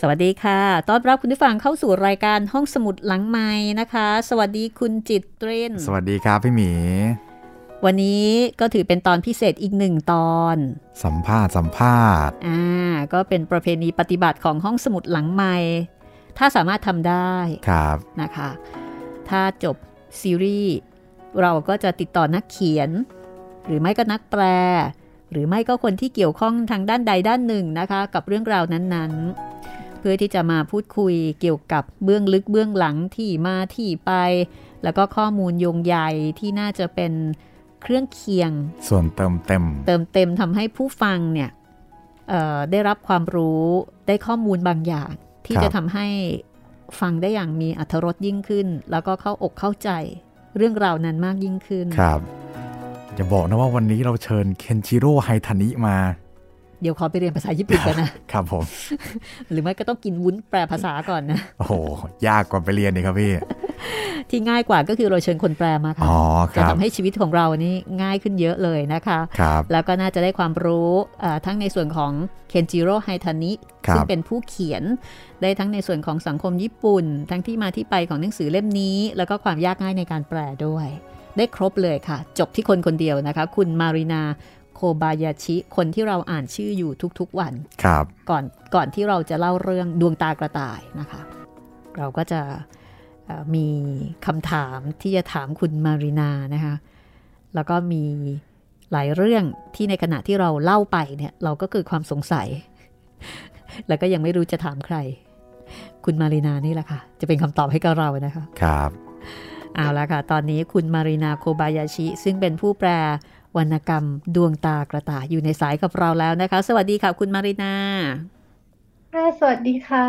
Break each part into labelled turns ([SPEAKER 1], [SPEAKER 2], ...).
[SPEAKER 1] สวัสดีค่ะ ต้อนรับคุณผู้ฟังเข้าสู่รายการห้องสมุดหลังไม้นะคะ สวัสดีคุณจิตเตรน
[SPEAKER 2] สวัสดีครับพี่หมี
[SPEAKER 1] วันนี้ก็ถือเป็นตอนพิเศษอีกหนึ่งตอน
[SPEAKER 2] สัมภาษณ์สัมภาษณ์
[SPEAKER 1] อ่า ก็เป็นประเพณีปฏิบัติของห้องสมุดหลังไม้ถ้าสามารถทำได้
[SPEAKER 2] ครับ
[SPEAKER 1] นะคะ ถ้าจบซีรีส์เราก็จะติดต่อนักเขียน หรือไม่ก็นักแปล หรือไม่ก็คนที่เกี่ยวข้องทางด้านใดด้านหนึ่งนะคะ กับเรื่องราวนั้นๆ เพื่อที่จะมาพูดคุยเกี่ยวกับเบื้องลึกเบื้องหลังที่มาที่ไป แล้วก็ข้อมูลโยงใยที่น่าจะเป็นเครื่องเคียง
[SPEAKER 2] ส่วนเติมเต็ม
[SPEAKER 1] เติมเต็มทำให้ผู้ฟังเนี่ยเอ่อได้รับความรู้ได้ข้อมูลบางอย่าง ที่
[SPEAKER 2] ครับ
[SPEAKER 1] จะทำให้ฟังได้อย่างมีอรรถรสยิ่งขึ้น แล้วก็เข้าอกเข้าใจเรื่องราวนั้นมากยิ่งขึ้น
[SPEAKER 2] ครับอย่าบอกนะว่าวันนี้เราเชิญเคนจิโร่ไฮทานิมา
[SPEAKER 1] เดี๋ยวขอไปเรียนภาษาญี่ปุ่นก่อนนะ
[SPEAKER 2] ครับผม
[SPEAKER 1] หรือไม่ก็ต้องกินวุ้นแปลภาษาก่อนนะ
[SPEAKER 2] โอ้โห ยากกว่าไปเรียนนี่ครับพี่
[SPEAKER 1] ที่ง่ายกว่าก็คือเราเชิญคนแปลมาค่ะ
[SPEAKER 2] อ๋อค
[SPEAKER 1] จะ
[SPEAKER 2] รับ
[SPEAKER 1] ทำให้ชีวิตของเรานี่ง่ายขึ้นเยอะเลยนะคะ
[SPEAKER 2] ครับ
[SPEAKER 1] แล้วก็น่าจะได้ความรู้เอ่อทั้งในส่วนของเคนจิโร่ไฮทานิ
[SPEAKER 2] ครับ
[SPEAKER 1] ซึ่งเป็นผู้เขียนได้ทั้งในส่วนของสังคมญี่ปุ่น ทั้งที่มาที่ไปของหนังสือเล่มนี้ แล้วก็ความยากง่ายในการแปลด้วยได้ครบเลยค่ะ จบที่คนคนเดียวนะคะ คุณมารินา โคบายาชิ คนที่เราอ่านชื่ออยู่ทุกๆวัน
[SPEAKER 2] ครับ
[SPEAKER 1] ก่อนก่อนที่เราจะเล่าเรื่องดวงตากระต่ายนะคะ เราก็จะเอ่อมีคำถามที่จะถามคุณมารินานะคะ แล้วก็มีหลายเรื่องที่ในขณะที่เราเล่าไปเนี่ย เราก็เกิดความสงสัย แล้วก็ยังไม่รู้จะถามใคร คุณมารินานี่แหละค่ะ จะเป็นคำตอบให้กับเรานะคะ
[SPEAKER 2] ครับ
[SPEAKER 1] เอาละค่ะ ตอนนี้คุณมารินาโคบายาชิ ซึ่งเป็นผู้แปล วรรณกรรมดวงตากระต่ายอยู่ในสายกับเราแล้วนะคะ สวัสดีค่ะคุณมารินา
[SPEAKER 3] ค่ะสวัสดีค่ะ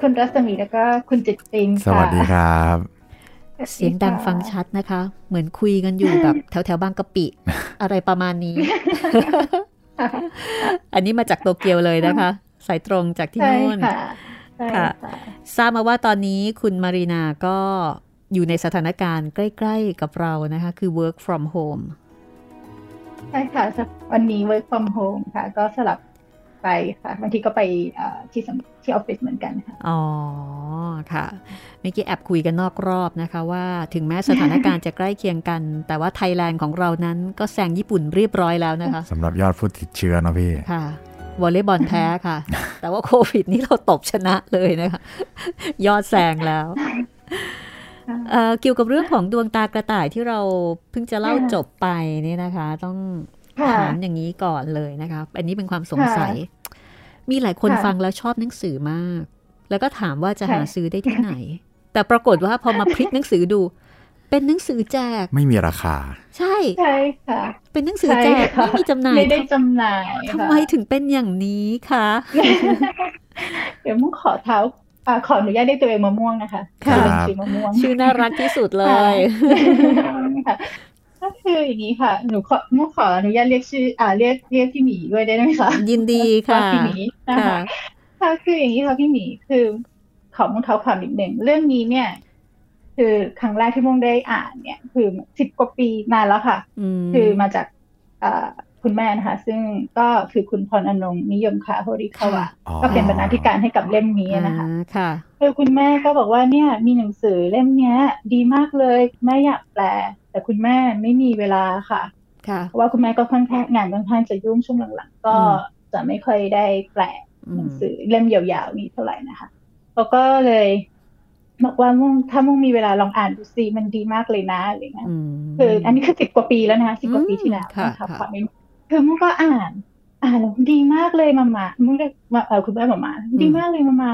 [SPEAKER 3] คุณรัศมีแล้วก็คุณจิตติง
[SPEAKER 2] สวัสดีครับ
[SPEAKER 1] เสียงดังฟังชัดนะคะ เหมือนคุยกันอยู่แบบแถวแถวๆบางกะปิ อะไรประมาณนี้ อันนี้มาจากโตเกียวเลยนะคะ สายตรงจากที่
[SPEAKER 3] ใช่
[SPEAKER 1] นู่น
[SPEAKER 3] ค่ะใช่
[SPEAKER 1] ค่ะ
[SPEAKER 3] ค่ะ
[SPEAKER 1] ทราบมาว่าตอนนี้คุณมารีนาก็อยู่ในสถานการณ์ใกล้ ๆ กับเรานะคะ คือ work from home
[SPEAKER 3] ใช่ค่ะ วันนี้ work from home ค่ะ ก็สลับไปค่ะบางทีก็ไปเอ่อที่สำที่ออฟฟิศเหมือนกันค่ะ
[SPEAKER 1] อ๋อ ค่ะ เมื่อกี้แอบคุยกันนอกรอบนะคะ ว่าถึงแม้สถานการณ์จะใกล้เคียงกัน แต่ว่าไทยแลนด์ของเรานั้นก็แซงญี่ปุ่นเรียบร้อยแล้วนะคะ
[SPEAKER 2] สำหรับยอดผู้ติดเชื้อเนอะพี่
[SPEAKER 1] ค่ะวอลเลย์บอลแพ้ค่ะ แต่ว่าโควิดนี่เราตบชนะเลยนะคะ ยอดแซงแล้ว เอ่อเกี่ยวกับเรื่องของดวงตากระต่ายที่เราเพิ่งจะเล่าจบไปนี่นะคะ ต้อง
[SPEAKER 3] ค่ะ
[SPEAKER 1] ถามอย่างนี้ก่อนเลยนะคะอันนี้เป็นความสงสัย มีหลายคน
[SPEAKER 3] ค่ะ
[SPEAKER 1] ฟังแล้วชอบหนังสือมาก แล้วก็ถามว่าจะ
[SPEAKER 3] ค่ะ
[SPEAKER 1] หาซื้อได้ที่ไหน แต่ปรากฏว่าพอมาพลิกหนังสือดู เป็นหนังสือแจก
[SPEAKER 2] ไม่มีราคา
[SPEAKER 1] ใช่
[SPEAKER 3] ใช่ค่ะ
[SPEAKER 1] เป็นหนังสือแจก
[SPEAKER 3] ใช่ค่ะ
[SPEAKER 1] ไม่มีจำหน่าย
[SPEAKER 3] ไม่ได้จำหน่าย
[SPEAKER 1] ทำ
[SPEAKER 3] ค่ะ
[SPEAKER 1] ไมถึงเป็นอย่างนี้คะ
[SPEAKER 3] เดี๋ยวมุ่งขอเท้า อ่าขออนุญาตเรียกตัวเองมะม่วงนะคะ
[SPEAKER 1] ค่ะ
[SPEAKER 3] ชื่อเล่นชื่อมะม่วง
[SPEAKER 1] ชื่อน่ารักที่สุดเลย
[SPEAKER 3] ค่ะก็คืออย่างนี้ค่ะ หนูขอมุ่งขออนุญาตเรียกชื่อ อ่าเรียกเรียกพี่หมีด้วยได้ไหมคะ
[SPEAKER 1] ยินดีค่ะ
[SPEAKER 3] ว่าพี่หมีนะ
[SPEAKER 1] ค่ะ
[SPEAKER 3] คะค่ะคืออย่างนี้ค่ะพี่หมีคือขอมุ่งเท้าความนิดหนึ่งเรื่องนี้เนี่ย คือครั้งแรกที่มุ่งได้อ่านเนี่ย คือสิบกว่าปีนานแล้วค่ะ
[SPEAKER 1] อืม
[SPEAKER 3] คือมาจากอ่า คุณแม่นะคะ ซึ่งก็คือคุณพรอนงค์นิยมค่ะโฮริคาวะ
[SPEAKER 2] อ๋อ
[SPEAKER 3] ก็เป็นบรรณาธิการให้กับเล่มนี้นะคะ
[SPEAKER 1] อ่าค่ะ
[SPEAKER 3] คือคุณแม่ก็บอกว่าเนี่ยมีหนังสือเล่มเนี้ย ดีมากเลยแม่อยากแปล แต่คุณแม่ไม่มีเวลาค่ะ
[SPEAKER 1] ค่ะ
[SPEAKER 3] เพราะว่าคุณแม่ก็ค่อนข้างงานค่อนข้างจะยุ่งช่วงหลังๆ ก็
[SPEAKER 1] อืม
[SPEAKER 3] จะไม่ค่อยได้แปล
[SPEAKER 1] อื
[SPEAKER 3] หนั
[SPEAKER 1] ม
[SPEAKER 3] งสือเล่มยาวๆนี้เท่าไหร่นะคะเขาก็เลยบอกว่ามุ่งถ้ามุ่งมีเวลาลองอ่านดูสิมันดีมากเลยนะอะไรเงี้ย
[SPEAKER 1] อืม
[SPEAKER 3] คืออันนี้คือสิบกว่าปีแล้วนะคะสิบกว่าปีที่แล้ว
[SPEAKER 1] ค่ะ
[SPEAKER 3] นะคะ
[SPEAKER 1] ค่ะ
[SPEAKER 3] ความไม่ คือมุ่งก็อ่าน อ่านแล้วดีมากเลยมามามุ่งเรียกมาเออคุณแม่มามาดีมากเลยมามา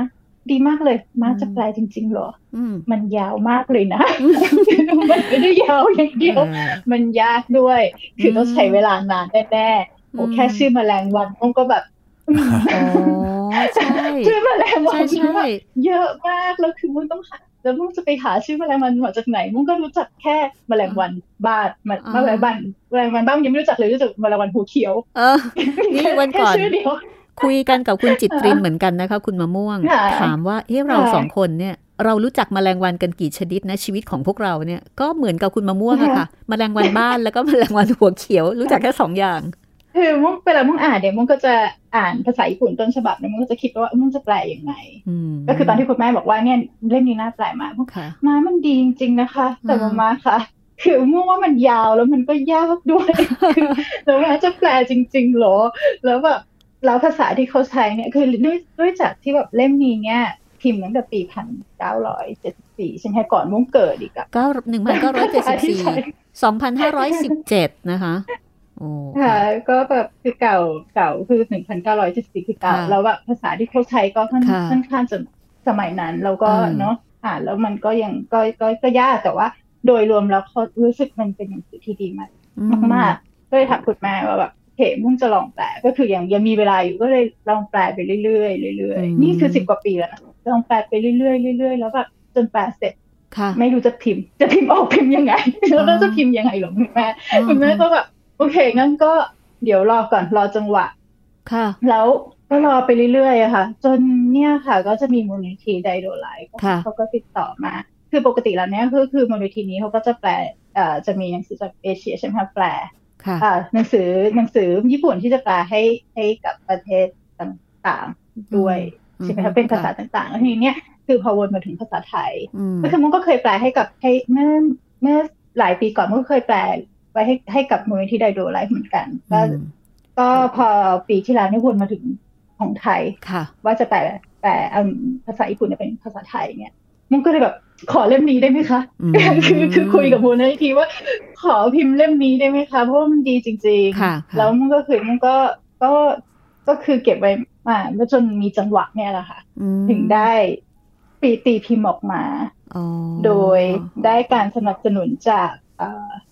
[SPEAKER 3] ดีมากเลยมาจะแปลจริงๆเหรอ
[SPEAKER 1] อืม
[SPEAKER 3] มันยาวมากเลยนะ มันไม่ได้ยาวอย่างเดียว
[SPEAKER 1] เออ
[SPEAKER 3] มันยากด้วย คืออ
[SPEAKER 1] ม
[SPEAKER 3] ต้องใช้เวลานานแน่ๆโอ้
[SPEAKER 1] อืม
[SPEAKER 3] แค่ชื่อแมลงวันมุ่งก็แบบอืม
[SPEAKER 1] อ๋อใช่
[SPEAKER 3] ชื่อแมลงวั
[SPEAKER 1] ใช่
[SPEAKER 3] น
[SPEAKER 1] ใช่
[SPEAKER 3] เยอะมากแล้วคือมุ่งต้องหา แล้วมุ่งจะไปหาชื่อแมลงวันมาจากไหน มุ่งก็รู้จักแค่แมลงวันบ้านแมแมลงวันแมลงวันบ้านยังไม่รู้จักเลยรู้จักแมลงวันหูเขียว
[SPEAKER 1] เออนี่วันก่อน
[SPEAKER 3] แค่ชื่อเดียว
[SPEAKER 1] คุยกันกับคุณจิตรินเหมือนกันนะคะ คุณมะม่วง
[SPEAKER 3] ค่ะ
[SPEAKER 1] ถามว่าเอ๊ะเรา
[SPEAKER 3] ค่ะ
[SPEAKER 1] สองคนเนี่ย เรารู้จักแมลงวันกันกี่ชนิดนะชีวิตของพวกเราเนี่ยก็เหมือนกับคุณมะม่วงอะค่ะแมลงวันบ้านแล้วก็แมลงวันหัวเขียว รู้จักแค่สองอย่าง
[SPEAKER 3] คือมุกเวลามุกอ่านเนี่ยมุกก็จะอ่านภาษาญี่ปุ่นต้นฉบับเนี่ยมุกก็จะคิดว่ามุกจะแปลยังไง
[SPEAKER 1] อืม
[SPEAKER 3] ก็คือตอนที่คุณแม่บอกว่าเนี่ยเล่มนี้น่าแปลมากมุก
[SPEAKER 1] ค่ะ
[SPEAKER 3] มามันดีจริงๆนะคะ แต่
[SPEAKER 1] อืม
[SPEAKER 3] มามาค่ะ คือมุกว่ามันยาวแล้วมันก็ยากด้วยคือแล้วมาจะแปลจริงๆเหรอ แล้วแบบแล้วภาษาที่เขาใช้เนี่ยคือด้วยด้วยจากที่แบบเล่มนี้เนี่ยพิมพ์ตั้งแต่ปีพันเก้าร้อยเจ็ดสิบสี่ใช่ไหมก่อนมุกเกิดอีกอะ
[SPEAKER 1] เก้าหนึ่งพันเก้าร้อยเจ็ดสิบสี่
[SPEAKER 3] ใช่
[SPEAKER 1] สองพันห้าร้อยสิบเจ็ดนะคะโอ้
[SPEAKER 3] ค่ะก็แบบคือเก่าเก่าคือหนึ่งพันเก้าร้อยเจ็ดสิบคือเก่า
[SPEAKER 1] ค่ะ
[SPEAKER 3] แล้วแบบภาษาที่เขาใช้ก็ค่อน
[SPEAKER 1] ค่ะ
[SPEAKER 3] ค่อนข้างจะสมัยนั้นแล้วก็
[SPEAKER 1] อืม
[SPEAKER 3] เนาะอ่านแล้วมันก็ยังก็ก็ก็ยากแต่ว่า โดยรวมแล้วเขารู้สึกมันเป็นหนังสือที่ดีมาก
[SPEAKER 1] อื
[SPEAKER 3] มากๆก็เลยถามคุณแม่ว่าแบบโอเคมุ่งจะลองแปลก็คือยังยังมีเวลาอยู่ก็เลยลองแปลไปเรื่อยๆเรื่อยๆนี่คือสิบกว่าปีแล้วนะลองแปลไปเรื่อยๆเรื่อยๆแล้วแบบจนแปลเสร็จ
[SPEAKER 1] ค่ะ
[SPEAKER 3] ไม่รู้จะพิมพ์ จะพิมพ์ออกพิมพ์ยังไงแล้วเราจะพิมพ์ยังไงหรอคุณแม่คุณแม่ก็แบบ โอเค งั้นก็เดี๋ยวรอก่อนรอจังหวะ
[SPEAKER 1] ค่ะ
[SPEAKER 3] แล้วก็รอไปเรื่อยๆอะค่ะ จนเนี่ยค่ะ ก็จะมีมูลนิธิไดโดไลท์
[SPEAKER 1] ค่ะ
[SPEAKER 3] เขาก็ติดต่อมา คือปกติแล้วเนี่ยคือคือมูลนิธินี้เขาก็จะแปลเอ่อจะมีหนังสือจากเอเชียใช่ไหมคะแปล
[SPEAKER 1] ค่ะ
[SPEAKER 3] อ่าหนังสือหนังสือญี่ปุ่นที่จะแปลให้ให้กับประเทศต่างๆด้วย
[SPEAKER 1] อืม
[SPEAKER 3] ใช่ไหมคะเป็นภาษาต่างๆแล้วทีนี้เนี่ยคือพอวนมาถึงภาษาไทย
[SPEAKER 1] อืม
[SPEAKER 3] ก็คือมันก็เคยแปลให้กับให้เมื่อเมื่อหลายปีก่อนมันก็เคยแปลไว้ให้ให้กับมูลนิธิไดโดไลฟ์เหมือนกัน ก็
[SPEAKER 1] อืม
[SPEAKER 3] ก็พอปีที่แล้วนี่วนมาถึงของไทย
[SPEAKER 1] ค่ะ
[SPEAKER 3] ว่าจะแปลแปลเอาภาษาญี่ปุ่นเนี่ยเป็นภาษาไทยเนี่ยมันก็เลยแบบขอเล่มนี้ได้ไหมคะ
[SPEAKER 1] อืม
[SPEAKER 3] คือคือคุยกับมูลนิธิว่า ขอพิมพ์เล่มนี้ได้ไหมคะ เพราะว่ามันดีจริง
[SPEAKER 1] ค่ะ
[SPEAKER 3] ๆแล้วมันก็คือมันก็ก็ก็คือเก็บไว้มาแล้วจนมีจังหวะเนี่ยแหละค่ะ
[SPEAKER 1] อืม
[SPEAKER 3] ถึงได้ปีตีพิมพ์ออกมา
[SPEAKER 1] อ๋อ
[SPEAKER 3] โดยได้การสนับสนุนจากเอ่อ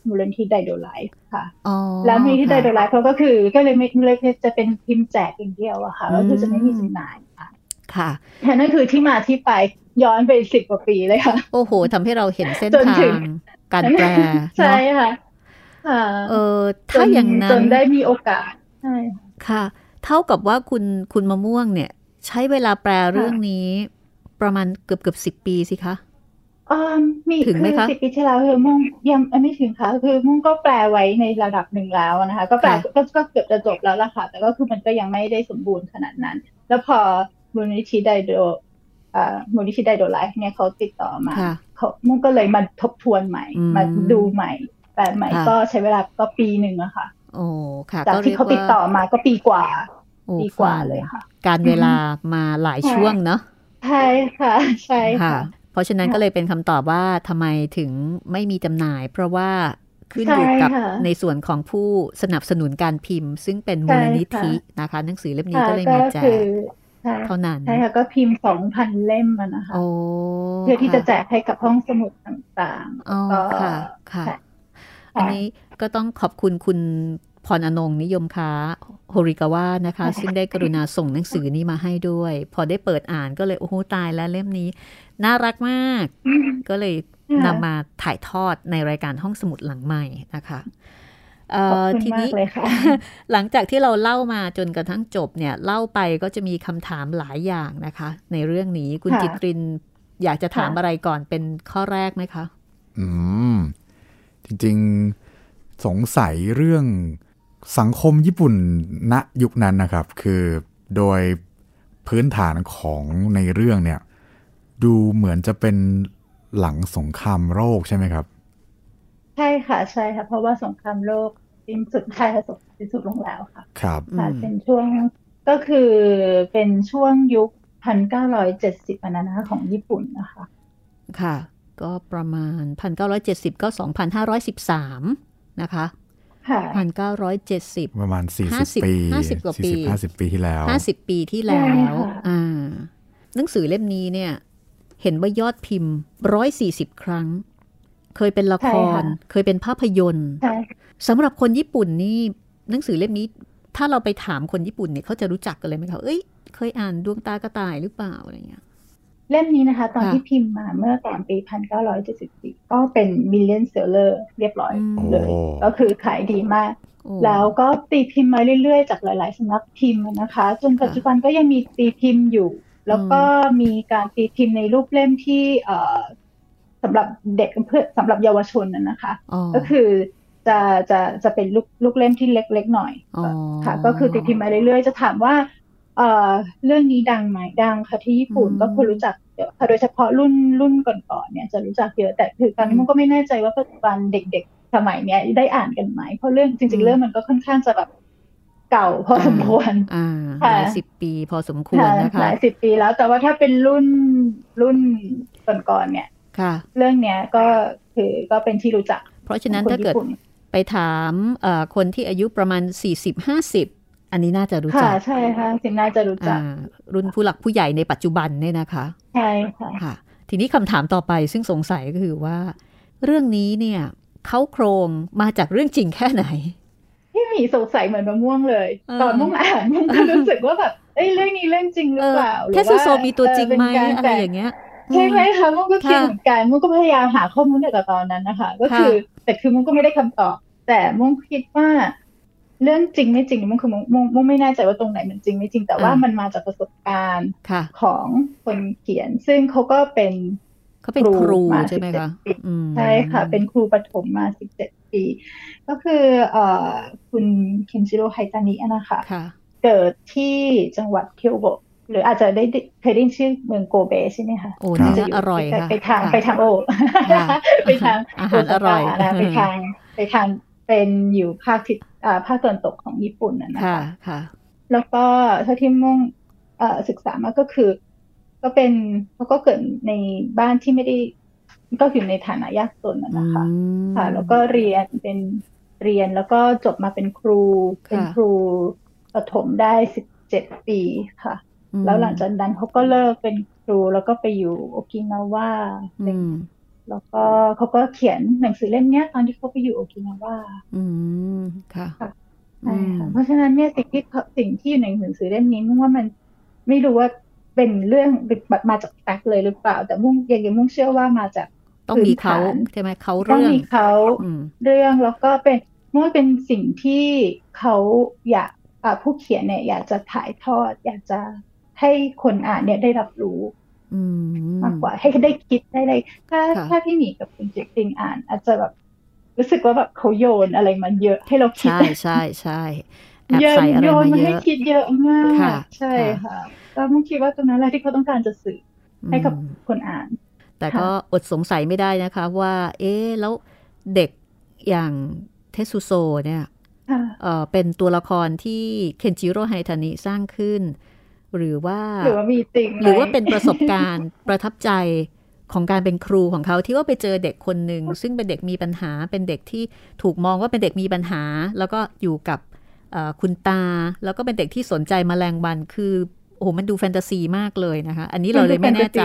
[SPEAKER 3] มูลนิธิไดโดไลฟ์ค่ะ
[SPEAKER 1] อ๋อ
[SPEAKER 3] แล้วมูลนิธิได
[SPEAKER 1] ค่ะ
[SPEAKER 3] โดไลฟ์เขาก็คือก็เลยไม่เลยจะเป็นพิมพ์แจกอย่างเดียวอะค่ะก็คือจะไม่มีจำหน่ายค่ะ
[SPEAKER 1] ค่ะ
[SPEAKER 3] นั่นคือที่มาที่ไปย้อนไปสิบกว่าปีเลยค่ะ
[SPEAKER 1] โอ้โหทำให้เราเห็นเส้น
[SPEAKER 3] จน
[SPEAKER 1] ทา
[SPEAKER 3] ถึง
[SPEAKER 1] งการแปล
[SPEAKER 3] ใช่
[SPEAKER 1] เนาะ
[SPEAKER 3] ค่ะค่ะ
[SPEAKER 1] เออถ้าอย่างนั้
[SPEAKER 3] จ
[SPEAKER 1] น
[SPEAKER 3] นได้มีโอกาสใช่ค่ะ
[SPEAKER 1] ค่ะ เท่ากับว่าคุณคุณมะม่วงเนี่ย ใช้เวลาแปลเรื่องนี้ประมาณเกือบเกือบสิบปีสิคะ
[SPEAKER 3] อ่ามี
[SPEAKER 1] ถึงไหม
[SPEAKER 3] คือ
[SPEAKER 1] คะ
[SPEAKER 3] สิบปีที่แล้วคือมุ่งยังไม่ถึงค่ะคือมุ่งก็แปลไว้ในระดับหนึ่งแล้วนะคะ ก็แปล
[SPEAKER 1] ค่ะ
[SPEAKER 3] ก็ก็เกือบจะจบแล้วล่ะค่ะ แต่ก็คือมันก็ยังไม่ได้สมบูรณ์ขนาดนั้น แล้วพอมูลนิธิไดโดอ่ามูลนิธิไดโดไลฟ์เนี่ยเขาติดต่อมา
[SPEAKER 1] ค่ะ
[SPEAKER 3] เขามุ่งก็เลยมาทบทวนใหม่
[SPEAKER 1] อืม
[SPEAKER 3] มาดูใหม่แปลใหม่
[SPEAKER 1] ค่ะ
[SPEAKER 3] ก็ใช้เวลาก็ปีหนึ่งอะค่ะ
[SPEAKER 1] โอ้ค่ะ
[SPEAKER 3] จาก
[SPEAKER 1] ก็
[SPEAKER 3] ที่
[SPEAKER 1] เรียก
[SPEAKER 3] เขาติดต่อ
[SPEAKER 1] ว่า
[SPEAKER 3] มาก็ปีกว่า
[SPEAKER 1] โอ้
[SPEAKER 3] ปีกว่า
[SPEAKER 1] ฟัง
[SPEAKER 3] เลยค่ะ
[SPEAKER 1] การเวลามาหลายช่วงเนาะ
[SPEAKER 3] ใช่ค่ะ ใช่
[SPEAKER 1] ค่ะ
[SPEAKER 3] ค่ะ
[SPEAKER 1] เพราะฉะนั้น
[SPEAKER 3] ค่ะ
[SPEAKER 1] ก็เลยเป็นคำตอบว่าทำไมถึงไม่มีจำหน่าย เพราะว่าขึ้นอยู่
[SPEAKER 3] ใช่
[SPEAKER 1] กับ
[SPEAKER 3] ค่ะ
[SPEAKER 1] ในส่วนของผู้สนับสนุนการพิมพ์ ซึ่งเป็นมูลนิธินะคะ หนังสือเล่มนี้
[SPEAKER 3] ค่ะ
[SPEAKER 1] ก็เลย
[SPEAKER 3] ก็
[SPEAKER 1] มีแจ
[SPEAKER 3] คื
[SPEAKER 1] ก
[SPEAKER 3] อใช่
[SPEAKER 1] เท่านั้น
[SPEAKER 3] ใช่ค่ะก็พิมพ์สองพันเล่มอะนะคะ
[SPEAKER 1] โอ้
[SPEAKER 3] เพื่อที่จะแจ
[SPEAKER 1] ค่
[SPEAKER 3] กให้กับห้องสมุดต่าง
[SPEAKER 1] อ๋อ
[SPEAKER 3] ก็
[SPEAKER 1] ค่ะค่ะ
[SPEAKER 3] ค่ะ
[SPEAKER 1] อันนี้ก็ต้องขอบคุณคุณ พรอนงนิยมค้าโฮริกาวะนะคะ ซึ่งได้กรุณาส่งหนังสือนี้มาให้ด้วย พอได้เปิดอ่านก็เลย โอ้โหตายแล้วเล่มนี้ น่ารักมาก ก็เลย
[SPEAKER 3] ค่ะ
[SPEAKER 1] นำมาถ่ายทอดในรายการห้องสมุดหลังใหม่นะคะเอ่
[SPEAKER 3] ขอบ
[SPEAKER 1] อ
[SPEAKER 3] คุณ
[SPEAKER 1] ที
[SPEAKER 3] มา
[SPEAKER 1] นี้
[SPEAKER 3] กเลยค่ะ
[SPEAKER 1] หลังจากที่เราเล่ามาจนกระทั่งจบเนี่ย เล่าไปก็จะมีคำถามหลายอย่างนะคะ ในเรื่องนี้คุณ
[SPEAKER 3] ค่ะ
[SPEAKER 1] จิตรินอยากจะถาม
[SPEAKER 3] ค่ะ
[SPEAKER 1] อะไรก่อนเป็นข้อแรกไหมคะ
[SPEAKER 2] อืม จริง ๆ สงสัยเรื่อง สังคมญี่ปุ่นณยุคนั้นนะครับ คือโดยพื้นฐานของในเรื่องเนี่ย ดูเหมือนจะเป็นหลังสงครามโลกใช่ไหมครับ
[SPEAKER 3] ใช่ค่ะใช่ค่ะเพราะว่าสงครามโลกสิ้นสุดใช่ค่ะสิ้นสุดลงแล้วค่ะ
[SPEAKER 2] ครับ
[SPEAKER 1] อืม
[SPEAKER 3] ค่ะเป็นช่วงก็คือเป็นช่วงยุคพันเก้าร้อยเจ็ดสิบนะนะคะของญี่ปุ่นนะคะ
[SPEAKER 1] ค่ะ ก็ประมาณ1970ก็2,513นะคะ
[SPEAKER 3] ค่ะ
[SPEAKER 1] 1,970
[SPEAKER 2] ประมาณ
[SPEAKER 1] ห้าสิบ
[SPEAKER 2] 40 ปี
[SPEAKER 1] ห้าสิบกว่าปี
[SPEAKER 2] 40 50 ปีที่แล้ว
[SPEAKER 1] 50 ปีที่แล้วอ่าหนังสือเล่มนี้เนี่ย เห็นว่ายอดพิมพ์ 140 ครั้ง เคยเป็นละคร เคยเป็นภาพยนตร์
[SPEAKER 3] ใช่
[SPEAKER 1] สำหรับคนญี่ปุ่นนี่หนังสือเล่มนี้ ถ้าเราไปถามคนญี่ปุ่นเนี่ยเขาจะรู้จักกันเลยไหมคะเอ้ย เคยอ่านดวงตากระต่ายหรือเปล่าอะไรเงี้ย
[SPEAKER 3] เล่มนี้นะคะ ตอน
[SPEAKER 1] ค่ะ
[SPEAKER 3] ที่พิมพ์มาเมื่อตอนปีพันเก้าร้อยเจ็ดสิบสี่ก็เป็น million seller เรียบร้อย
[SPEAKER 1] อืม
[SPEAKER 3] เลย
[SPEAKER 2] โอ้
[SPEAKER 3] ก็คือขายดีมาก
[SPEAKER 1] โอ้
[SPEAKER 3] แล้วก็ตีพิมพ์มาเรื่อยๆ จากหลายๆสำนักพิมพ์นะคะ จนปัจจุบันก็ยังมีตีพิมพ์อยู่ แล้วก็มีการตีพิมพ์ในรูปเล่มที่เอ่อสำหรับเด็กเพื่อสำหรับเยาวชนนะนะคะ
[SPEAKER 1] อ๋อ
[SPEAKER 3] ก็คือจะจะจะเป็นลูกลูกเล่มที่เล็กๆหน่อย
[SPEAKER 1] อ๋อ
[SPEAKER 3] ค่ะ ก็คือตีพิมพ์มาเรื่อยๆ จะถามว่า เอ่อเรื่องนี้ดังไหมดังค่ะที่ญี่ปุ่น
[SPEAKER 1] อืม
[SPEAKER 3] ก็คนรู้จักเยอะค่ะโดยเฉพาะรุ่นรุ่นก่อนๆเนี่ยจะรู้จักเยอะแต่คือตอนนี้มันก็ไม่แน่ใจว่าปัจจุบันเด็กๆสมัยเนี้ยได้อ่านกันไหมเพราะเรื่องจริง ๆ เรื่องมันก็ค่อนข้างจะแบบเก่าพอสมควร
[SPEAKER 1] อ่าห
[SPEAKER 3] ค่ะ
[SPEAKER 1] ลายสิบปีพอสมควรนะคะ
[SPEAKER 3] หลายสิบปีแล้วแต่ว่าถ้าเป็นรุ่นรุ่นก่อนๆเนี่ย
[SPEAKER 1] ค่ะ
[SPEAKER 3] เรื่องเนี้ยก็คือก็เป็นที่รู้จัก
[SPEAKER 1] เพราะฉะนั้น
[SPEAKER 3] ของค
[SPEAKER 1] ถ้าเกิด
[SPEAKER 3] ญี่ปุ่น
[SPEAKER 1] ไปถามเอ่อคนที่อายุประมาณ 40-50 อันนี้น่าจะรู้
[SPEAKER 3] ค่ะ
[SPEAKER 1] จัก
[SPEAKER 3] ใช่ค่ะสิน่าจะรู้จัก
[SPEAKER 1] อ่ารุ่นผู้หลักผู้ใหญ่ในปัจจุบันเนี่ยนะคะ
[SPEAKER 3] ใช่ค่ะ
[SPEAKER 1] ค่ะ ทีนี้คำถามต่อไปซึ่งสงสัยก็คือว่า เรื่องนี้เนี่ยเขาโครงมาจากเรื่องจริงแค่ไหน
[SPEAKER 3] พี่หมีสงสัยเหมือนมะม่วงเลย
[SPEAKER 1] เออ
[SPEAKER 3] ตอนม่วงอ่านม่วงก็รู้สึกว่าแบบเอ้ยเรื่องนี้เรื่องจริงหรือเปล่าหรือ
[SPEAKER 1] แค่
[SPEAKER 3] ว่า
[SPEAKER 1] โซมีตัวจริงไหม
[SPEAKER 3] เเป็นกา
[SPEAKER 1] อะไร
[SPEAKER 3] แต่ง
[SPEAKER 1] อย่างเงี้ย
[SPEAKER 3] ใช่ไหมคะม่วงก็คิด
[SPEAKER 1] ค่ะ
[SPEAKER 3] เหมือนกันม่วงก็พยายามหาข้อมูลในตอนนั้นนะคะ ก็คือแต่คือม่วงก็ไม่ได้คำตอบ แต่ม่วงคิดว่า เรื่องจริงไม่จริงม่วงคือม่วงม่วงม่วงไม่แน่ใจว่าตรงไหนมันจริงไม่จริง แต่ว่ามันมาจากประสบการณ์
[SPEAKER 1] ค่ะ
[SPEAKER 3] ของคนเขียน ซึ่งเขาก็เป็น
[SPEAKER 1] เขาเป็นค
[SPEAKER 3] ครู
[SPEAKER 1] รู
[SPEAKER 3] มา
[SPEAKER 1] ใช่ไหมคะ
[SPEAKER 3] 17ปี
[SPEAKER 1] อืม
[SPEAKER 3] ใช่ค่ะ เป็นครูประถมมา17ปี ก็คือเอ่อคุณเคนจิโร่ไฮตานินะคะ
[SPEAKER 1] ค่ะ
[SPEAKER 3] เกิดที่จังหวัดเคียวโบหรืออาจจะได้เคยได้ยินชื่อเมืองโกเบใช่ไหมคะ
[SPEAKER 1] โอ้
[SPEAKER 2] ครับ
[SPEAKER 1] เนื้ออร่อย
[SPEAKER 3] ไป
[SPEAKER 1] ค่ะ
[SPEAKER 3] ไปทาง
[SPEAKER 1] ค่ะ
[SPEAKER 3] ไปทางโอ
[SPEAKER 1] ค่ะ
[SPEAKER 3] ไปทาง
[SPEAKER 1] อาหารอร่อย
[SPEAKER 3] โซากะนะไปทางไปทาง เป็นอยู่ภาคทิศอ่าภาคตะวันตกของญี่ปุ่นนะนะ
[SPEAKER 1] ค่ะ
[SPEAKER 3] คะ
[SPEAKER 1] ค่ะ
[SPEAKER 3] แล้วก็เท่าที่มุ่งเอ่อศึกษามาก็คือ ก็เป็นเขาก็เกิดในบ้านที่ไม่ได้ก็อยู่ในฐานะยากจนนะนะคะ
[SPEAKER 1] อืม
[SPEAKER 3] ค่ะ แล้วก็เรียนเป็นเรียนแล้วก็จบมาเป็นครู เป็นครูประถมได้สิบเจ็ดปีค่ะ
[SPEAKER 1] อืม
[SPEAKER 3] แล้วหลังจากนั้นเขาก็เลิกเป็นครูแล้วก็ไปอยู่โอกินาวา
[SPEAKER 1] อืม
[SPEAKER 3] แล้วก็เขาก็เขียนหนังสือเล่มเนี้ยตอนที่เขาไปอยู่โอกินาวา
[SPEAKER 1] อืมค่ะ
[SPEAKER 3] ค่ะ
[SPEAKER 1] อื
[SPEAKER 3] ใช่
[SPEAKER 1] ม
[SPEAKER 3] ค่ะเพราะฉะนั้นเนี่ยสิ่งที่เขาสิ่งที่อยู่ในหนังสือเล่มนี้มุ่งว่ามันไม่รู้ว่าเป็นเรื่องแบบมาจากแฟกต์เลยหรือเปล่า แต่มุ่งยังยังมุ่งเชื่อว่ามาจาก
[SPEAKER 1] ต้องมีเขา
[SPEAKER 3] พื้นฐาน
[SPEAKER 1] ใช่ไหมเขา
[SPEAKER 3] ต้อง
[SPEAKER 1] เรื่อง
[SPEAKER 3] มีเขา
[SPEAKER 1] อืม
[SPEAKER 3] เรื่องแล้วก็เป็นมุ่งว่าเป็นสิ่งที่เขาอยากอ่าผู้เขียนเนี่ย อยากจะถ่ายทอด อยากจะให้คนอ่านเนี่ยได้รับรู้
[SPEAKER 1] อื ม
[SPEAKER 3] มากกว่าให้ได้คิดได้เลยถ้า
[SPEAKER 1] ค่ะ
[SPEAKER 3] ถ้าพี่หมีกับคุณเจคติงอ่าน อาจจะแบบรู้สึกว่าแบบเขาโยนอะไรมาเยอะให้เราคิด
[SPEAKER 1] ใช่ใช่ใช่แอบ
[SPEAKER 3] เยอะ
[SPEAKER 1] ใส่อะไร
[SPEAKER 3] โยน
[SPEAKER 1] มา
[SPEAKER 3] มา
[SPEAKER 1] เย
[SPEAKER 3] ให้
[SPEAKER 1] อะ
[SPEAKER 3] คิดเยอะมาก
[SPEAKER 1] ค่ะ
[SPEAKER 3] ใช่ค่ะก็มุ่งคิดว่าตรงนั้นแหละที่เขาต้องการจะสื่อให้กับ
[SPEAKER 1] อืม
[SPEAKER 3] คนอ่าน
[SPEAKER 1] แต่ก็อดสงสัยไม่ได้นะคะว่า เอ๊ะแล้วเด็กอย่างเทสุโซเนี่ย
[SPEAKER 3] ค่ะ
[SPEAKER 1] เอ่อเป็นตัวละครที่เคนจิโร่ไฮทานิสร้างขึ้น หรือว่า
[SPEAKER 3] หรือว่ามีจริงไหม
[SPEAKER 1] หรือว่าเป็นประสบการณ์ประทับใจของการเป็นครูของเขาที่ว่าไปเจอเด็กคนหนึ่งซึ่งเป็นเด็กมีปัญหา เป็นเด็กที่ถูกมองว่าเป็นเด็กมีปัญหา แล้วก็อยู่กับเอ่อคุณตา แล้วก็เป็นเด็กที่สนใจแมลงวันคือโอ้โหมันดูแฟนตาซีมากเลยนะคะ อันนี้เราเลยไม่แน่ใจ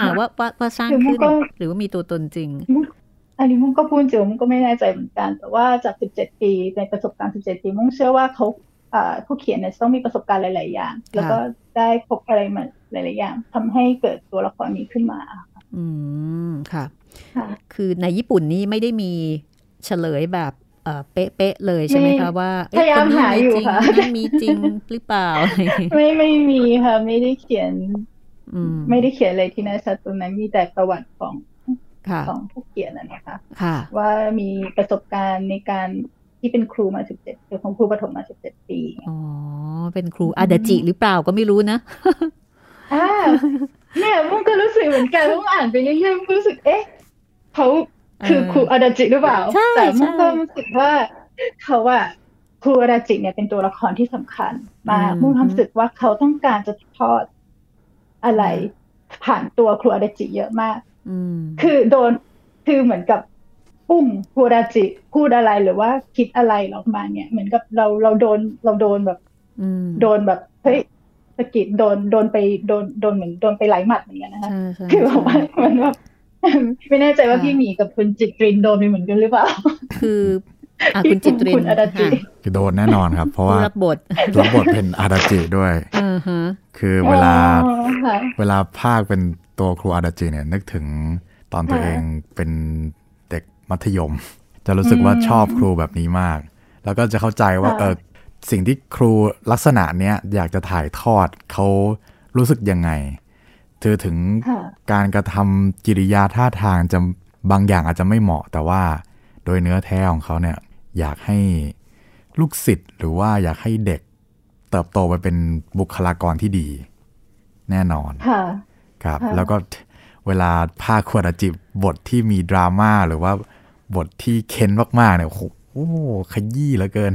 [SPEAKER 1] อ่าว่าว่าว่าสร้างขึ้นหรือว่ามีตัวตนจริง
[SPEAKER 3] อันนี้มุ่งก็พูดจริงมุ่งก็ไม่แน่ใจเหมือนกัน แต่ว่าจาก 17 ปีในประสบการณ์ 17 ปีมุ่งเชื่อว่าเขาอ่า ผู้เขียนเนี่ยต้องมีประสบการณ์หลาย ๆ อย่าง แล้วก็ได้พบอะไรมาหลาย ๆ อย่างทำให้เกิดตัวละครนี้ขึ้นมา
[SPEAKER 1] อืมค่ะ
[SPEAKER 3] ค่ะ
[SPEAKER 1] คือในญี่ปุ่นนี่ไม่ได้มีเฉลยแบบเอ่อเป๊ะๆเลยใช่ไหมคะว่าเอ๊ะ
[SPEAKER 3] พยายาม
[SPEAKER 1] คนนี้
[SPEAKER 3] หาอยู่
[SPEAKER 1] จริง
[SPEAKER 3] ค่ะ
[SPEAKER 1] คนนี้มีจริงหรือเปล่าอะไรอย่างเงี้ย
[SPEAKER 3] ไม่ไม่มีค่ะ ไม่ได้เขียน
[SPEAKER 1] อืม
[SPEAKER 3] ไม่ได้เขียนอะไรที่แน่ชัดตรงนั้นมีแต่ประวัติของ
[SPEAKER 1] ค่ะ
[SPEAKER 3] ของผู้เขียนนะนะคะ
[SPEAKER 1] ค่ะ
[SPEAKER 3] ว่ามีประสบการณ์ในการ ที่เป็นครูมา17คือของครูประถมมา17ปี
[SPEAKER 1] อ๋อ เป็นครูอาดาจิหรือเปล่าก็ไม่รู้นะ
[SPEAKER 3] อ่าเนี่ยมุ่งก็รู้สึกเหมือนกันมุ่งอ่านไปเรื่อยๆมุ่งก็รู้สึกเอ๊ะเขาคือ
[SPEAKER 1] เออ
[SPEAKER 3] ครูอาดาจิหรือเปล่า
[SPEAKER 1] ใช่
[SPEAKER 3] แต่มุ่งก็
[SPEAKER 1] ใช่
[SPEAKER 3] รู้สึกว่าเขาอะครูอาดาจิเนี่ยเป็นตัวละครที่สำคัญมาก
[SPEAKER 1] อืม
[SPEAKER 3] มุ่งรู้สึกว่าเขาต้องการจะทอดอะไรผ่านตัวครูอาดาจิเยอะมาก
[SPEAKER 1] อืม
[SPEAKER 3] คือโดนคือเหมือนกับ ปุ้งครูอาดาจิพูดอะไรหรือว่าคิดอะไรออกมาเนี่ย เหมือนกับเราเราโดนเราโดนแบบ
[SPEAKER 1] อืม
[SPEAKER 3] โดนแบบเฮ้ยสะกิดโดนโดนไปโดนโดนเหมือนโดนไปไหลหมัดเหมือนกันนะคะ
[SPEAKER 1] ใช่ใช่
[SPEAKER 3] คือแบบว่ามันแบบไม่แน่ใจว่า
[SPEAKER 1] ค่ะ
[SPEAKER 3] พี่หมีกับคุณจิตรินโดนไปเหมือนกันหรือเปล่า
[SPEAKER 1] คืออะคุณจิตริน
[SPEAKER 3] คุณอาดาจิ
[SPEAKER 1] ค่ะ
[SPEAKER 2] คือโดนแน่นอนครับ เพราะ
[SPEAKER 1] ผู้
[SPEAKER 2] ว่า
[SPEAKER 1] รับบท
[SPEAKER 2] รับบทเป็นอาดาจิด้วย
[SPEAKER 1] อ่าฮะ
[SPEAKER 2] คือเวลา
[SPEAKER 3] อ๋อค่ะ
[SPEAKER 2] เวลาภาคเป็นตัวครูอาดาจิเนี่ย นึกถึงตอนตัว
[SPEAKER 3] ค่ะ
[SPEAKER 2] เองเป็นเด็ก มัธยม จะรู้สึกว่า
[SPEAKER 3] อืม
[SPEAKER 2] ชอบครูแบบนี้มาก แล้วก็จะเข้าใจว่า
[SPEAKER 3] ค่ะ
[SPEAKER 2] เออสิ่งที่ครูลักษณะเนี้ยอยากจะถ่ายทอดเขารู้สึกยังไงถือถึง
[SPEAKER 3] ค่ะ
[SPEAKER 2] การกระทำกิริยาท่าทางจะบางอย่างอาจจะไม่เหมาะ แต่ว่าโดยเนื้อแท้ของเขาเนี่ยอยากให้ลูกศิษย์หรือว่าอยากให้เด็กเติบโตไปเป็นบุคลากรที่ดี แน่นอน
[SPEAKER 3] ค่ะ
[SPEAKER 2] ครับ
[SPEAKER 3] ค่ะ
[SPEAKER 2] แล้วก็เวลาภาคควรจิบบทที่มีดราม่าหรือว่า บทที่เค้นมากๆเนี่ยโอ้โหขยี้เหลือเกิน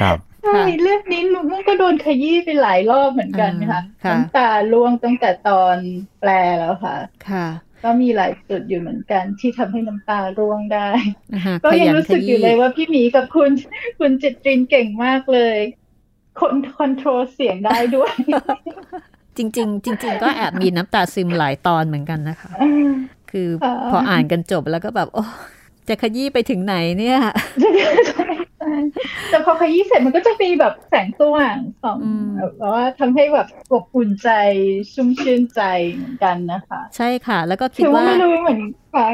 [SPEAKER 2] ครับ
[SPEAKER 3] ใช่เรื่องนี้หนูมันก็โดนขยี้ไปหลายรอบเหมือนกันค่ะ
[SPEAKER 1] อ่าค่ะ
[SPEAKER 3] น้ำตาร่วงตั้งแต่ตอนแปลแล้วค่ะ
[SPEAKER 1] ค่ะ
[SPEAKER 3] ก็มีหลายจุดอยู่เหมือนกัน ที่ทำให้น้ำตาร่วงได้
[SPEAKER 1] นะคะ
[SPEAKER 3] ก็
[SPEAKER 1] ข
[SPEAKER 3] ยัง
[SPEAKER 1] ยัน
[SPEAKER 3] รู้
[SPEAKER 1] ข
[SPEAKER 3] สึกอ
[SPEAKER 1] ยี้
[SPEAKER 3] ยู่เลยว่าพี่หมีกับคุณคุณจิตรินเก่งมากเลยคนคอนโทรลเสียงได้ด้วย
[SPEAKER 1] จริง ๆ จริง ๆ ก็แอบมีน้ำตาซึมหลายตอนเหมือนกันนะคะ คือ
[SPEAKER 3] ค่ะ
[SPEAKER 1] พออ่านกันจบแล้วก็แบบโอ้จะขยี้ไปถึงไหนเนี่ย
[SPEAKER 3] ใช่ใช่แต่พอขยี้เสร็จมันก็จะมีแบบแสงสว่างส่อง
[SPEAKER 1] อืม
[SPEAKER 3] แบบว่าทำให้แบบอบอุ่นใจชุ่มชื่นใจเหมือนกันนะคะ
[SPEAKER 1] ใช่ค่ะ แล้วก็คิด
[SPEAKER 3] คือว่า
[SPEAKER 1] ว่า
[SPEAKER 3] ไม่รู้เหมือนค่ะ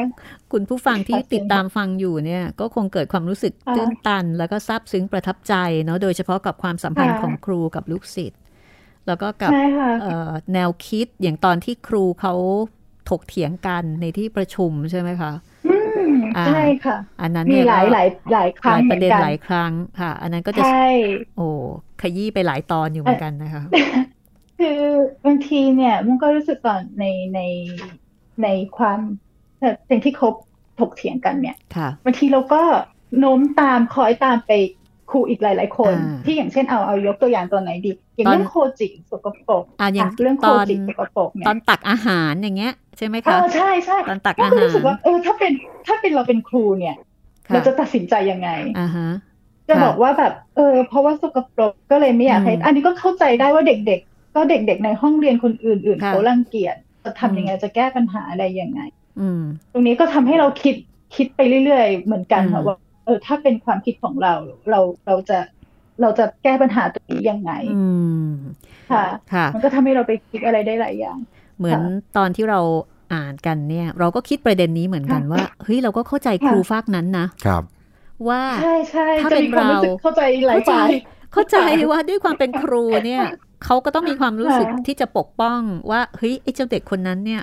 [SPEAKER 1] คุณผู้ฟังที่
[SPEAKER 3] ค่ะ
[SPEAKER 1] ติดตามฟังอยู่เนี่ย ก็คงเกิดความรู้สึก
[SPEAKER 3] ค่ะ
[SPEAKER 1] ตื้นตัน แล้วก็ซาบซึ้งประทับใจเนาะโดยเฉพาะกับความสัมพันธ์
[SPEAKER 3] ค่ะ
[SPEAKER 1] ของครูกับลูกศิษย์แล้วก็กับ
[SPEAKER 3] ใช่ค่ะ
[SPEAKER 1] เอ่อแนวคิดอย่างตอนที่ครูเขา ถกเถียงกันในที่ประชุมใช่ไหมคะ
[SPEAKER 3] อืม
[SPEAKER 1] อ่า
[SPEAKER 3] ใช่ค่ะ
[SPEAKER 1] อันนั้น
[SPEAKER 3] มี
[SPEAKER 1] เนี่ย
[SPEAKER 3] หลาย
[SPEAKER 1] ก็
[SPEAKER 3] หลายหลายค
[SPEAKER 1] ห
[SPEAKER 3] รั้ง
[SPEAKER 1] ลาย
[SPEAKER 3] เห
[SPEAKER 1] ป
[SPEAKER 3] มื
[SPEAKER 1] ระ
[SPEAKER 3] อน
[SPEAKER 1] เด็น
[SPEAKER 3] กัน
[SPEAKER 1] หลายครั้งค่ะ อันนั้นก็จะ
[SPEAKER 3] ใช่
[SPEAKER 1] โอ้ขยี้ไปหลายตอนอยู่เหมือนกันนะคะ
[SPEAKER 3] คือบางทีเนี่ยมันก็รู้สึกก่อนในในในความสิ่งที่เขาถกเถียงกันเนี่ย
[SPEAKER 1] ค่ะ
[SPEAKER 3] บางทีเราก็โน้มตามคอยตามไป ครูอีกหลาย ๆ คน
[SPEAKER 1] อ่า
[SPEAKER 3] ที่อย่างเช่นเอาเอายกตัวอย่างตัวไหนดี อย่าง
[SPEAKER 1] ตอน
[SPEAKER 3] เรื่องโคจิสกปรก
[SPEAKER 1] อะอย่าง
[SPEAKER 3] เรื่องโค
[SPEAKER 1] ตอน
[SPEAKER 3] จิสกปรกเนี่
[SPEAKER 1] ตอยนตักอาหารอย่างเงี้ยใช่ไหม
[SPEAKER 3] เอ
[SPEAKER 1] คะ
[SPEAKER 3] อใช่ใช่
[SPEAKER 1] ตอนตัก
[SPEAKER 3] ก็
[SPEAKER 1] อาหาร
[SPEAKER 3] รู้สึกว่าเออถ้าเป็นถ้าเป็นเราเป็นครูเนี่ย
[SPEAKER 1] ค่ะ
[SPEAKER 3] เราจะตัดสินใจยังไง
[SPEAKER 1] อ่าฮะ
[SPEAKER 3] จะ
[SPEAKER 1] ค่ะ
[SPEAKER 3] บอกว่าแบบเออเพราะว่าสกปรกก็เลยไม่อยากให้
[SPEAKER 1] อืม
[SPEAKER 3] อันนี้ก็เข้าใจได้ว่าเด็ก ๆ ก็เด็ก ๆ ในห้องเรียนคนอื่นๆ
[SPEAKER 1] ค่ะ
[SPEAKER 3] เขารังเกียจจะทำยังไงจะแก้ปัญหาอะไรยังไง
[SPEAKER 1] อืม
[SPEAKER 3] ตรงนี้ก็ทำให้เราคิดคิดไปเรื่อย ๆ เหมือนกันค่ะ
[SPEAKER 1] อืม
[SPEAKER 3] ว่าเออถ้าเป็นความคิดของเราเราเราจะเราจะแก้ปัญหาตรงนี้ยังไง
[SPEAKER 1] อืม
[SPEAKER 3] ค่ะ
[SPEAKER 1] ค่ะ
[SPEAKER 3] มันก็ทำให้เราไปคิดอะไรได้หลายอย่าง
[SPEAKER 1] เหมือนตอนที่เราอ่านกันเนี่ย เราก็คิดประเด็นนี้เหมือนกันว่าเฮ้ยเราก็เข้าใจครู
[SPEAKER 3] ค่ะ
[SPEAKER 1] ฝากนั้นนะ
[SPEAKER 2] ครับ
[SPEAKER 1] ว่า
[SPEAKER 3] ใช่ใช่
[SPEAKER 1] ถ้า
[SPEAKER 3] จะ
[SPEAKER 1] เป็น
[SPEAKER 3] มีความรู้สึก
[SPEAKER 1] เรา
[SPEAKER 3] เข้าใจหลาย
[SPEAKER 1] เข้าใจ
[SPEAKER 3] ฝ่าย
[SPEAKER 1] เข้าใจว่าด้วยความเป็นครูเนี่ยเขาก็ต้องมีความรู้สึก
[SPEAKER 3] ค่ะ
[SPEAKER 1] ที่จะปกป้องว่าเฮ้ยไอ้เจ้าเด็กคนนั้นเนี่ย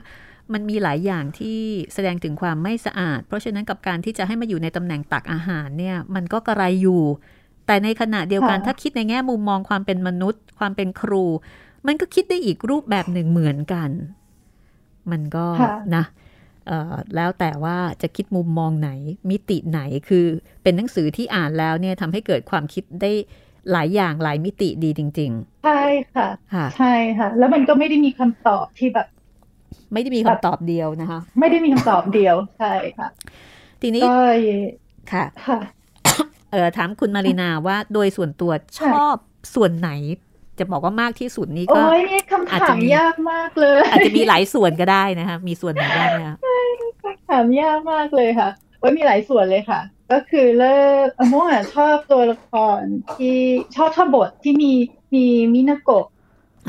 [SPEAKER 1] มันมีหลายอย่างที่แสดงถึงความไม่สะอาด เพราะฉะนั้นกับการที่จะให้มาอยู่ในตำแหน่งตักอาหารเนี่ยมันก็กระไรอยู่ แต่ในขณะเดียวกัน
[SPEAKER 3] ค่ะ
[SPEAKER 1] ถ้าคิดในแง่มุมมองความเป็นมนุษย์ ความเป็นครู มันก็คิดได้อีกรูปแบบหนึ่งเหมือนกัน มันก็
[SPEAKER 3] ค่ะ
[SPEAKER 1] นะเอ่อแล้วแต่ว่าจะคิดมุมมองไหนมิติไหนคือเป็นหนังสือที่อ่านแล้วเนี่ยทำให้เกิดความคิดได้หลายอย่างหลายมิติดีจริง
[SPEAKER 3] ใช่ค่ะ
[SPEAKER 1] ๆค่ะ
[SPEAKER 3] ใช่ค่ะ แล้วมันก็ไม่ได้มีคำตอบที่แบบ
[SPEAKER 1] ไม่ได้มีคำตอบเดียวนะคะ
[SPEAKER 3] ไม่ได้มีคำตอบเดียวใช่ค่ะ
[SPEAKER 1] ทีนี้
[SPEAKER 3] ก็
[SPEAKER 1] ค่ะ
[SPEAKER 3] ค่ะ
[SPEAKER 1] เออถามคุณมารินาว่าโดยส่วนตัวชอบส่วนไหน จะบอกว่ามากที่สุดนี่ก็
[SPEAKER 3] โอ้ยนี่คำ
[SPEAKER 1] อาจ
[SPEAKER 3] ถา
[SPEAKER 1] จะ
[SPEAKER 3] ม
[SPEAKER 1] มี
[SPEAKER 3] ยากมากเลย
[SPEAKER 1] อาจจะมีหลายส่วนก็ได้นะคะ มีส่วนไหนบ้างไหมคะ
[SPEAKER 3] ถามยากมากเลยค่ะว่ามีหลายส่วนเลยค่ะ ก็คือเลิกอโมอะชอบตัวละครที่ชอบชอบบทที่มีมีมินาโกะ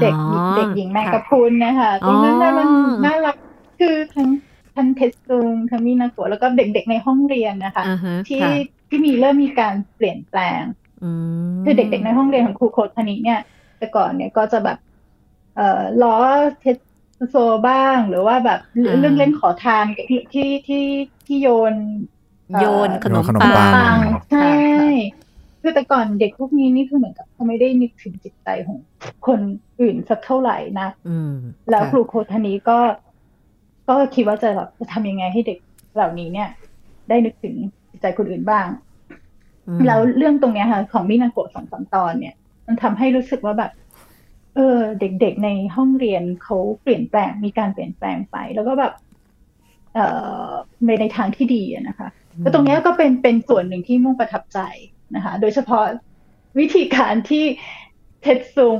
[SPEAKER 3] เด็ก
[SPEAKER 1] อ๋อ
[SPEAKER 3] เด็กหญิงแมง
[SPEAKER 1] ค่ะ
[SPEAKER 3] กะพรุนนะคะตรงนั้นน่ะมัน
[SPEAKER 1] อ๋อ
[SPEAKER 3] น่ารักคือทั้งทั้งเทสซุงทั้งมินาโกะแล้วก็เด็กๆในห้องเรียนนะคะ
[SPEAKER 1] อ่าฮะ
[SPEAKER 3] ที่
[SPEAKER 1] ค่ะ
[SPEAKER 3] ที่มีเริ่มมีการเปลี่ยนแปลง
[SPEAKER 1] อืม
[SPEAKER 3] คือเด็กๆในห้องเรียนของครูโคทานิเนี่ย แต่ก่อนเนี่ยก็จะแบบ เอ่อล้อเทสโซบ้างหรือว่าแบบเรื่องเล่นขอทานที่ที่ที่ที่โยน
[SPEAKER 1] โยนขนม
[SPEAKER 2] ขนม
[SPEAKER 1] ปั
[SPEAKER 2] ปั
[SPEAKER 1] ง
[SPEAKER 3] ปังใช่
[SPEAKER 1] ค่ะ
[SPEAKER 3] คือแต่ก่อนเด็กพวกนี้นี่คือเหมือนกับเขาไม่ได้นึกถึงจิตใจของคนอื่นสักเท่าไหร่นะ
[SPEAKER 1] อืม
[SPEAKER 3] แล้ว
[SPEAKER 1] ค่ะ
[SPEAKER 3] ครูโคทานิก็ ก็คิดว่าจะแบบจะทำยังไงให้เด็กเหล่านี้เนี่ย ได้นึกถึงจิตใจคนอื่นบ้าง
[SPEAKER 1] อืม
[SPEAKER 3] แล้วเรื่องตรงเนี้ยค่ะ ของมินาโกะสองสามตอนเนี่ย มันทำให้รู้สึกว่าแบบ เออ เด็กๆในห้องเรียนเขาเปลี่ยนแปลงมีการเปลี่ยนแปลงไป แล้วก็แบบ เอ่อในในทางที่ดีอะนะคะก็ตรงเนี้ยก็เป็นเป็นส่วนหนึ่งที่มุ่งประทับใจ นะคะ โดยเฉพาะวิธีการที่เทดซุง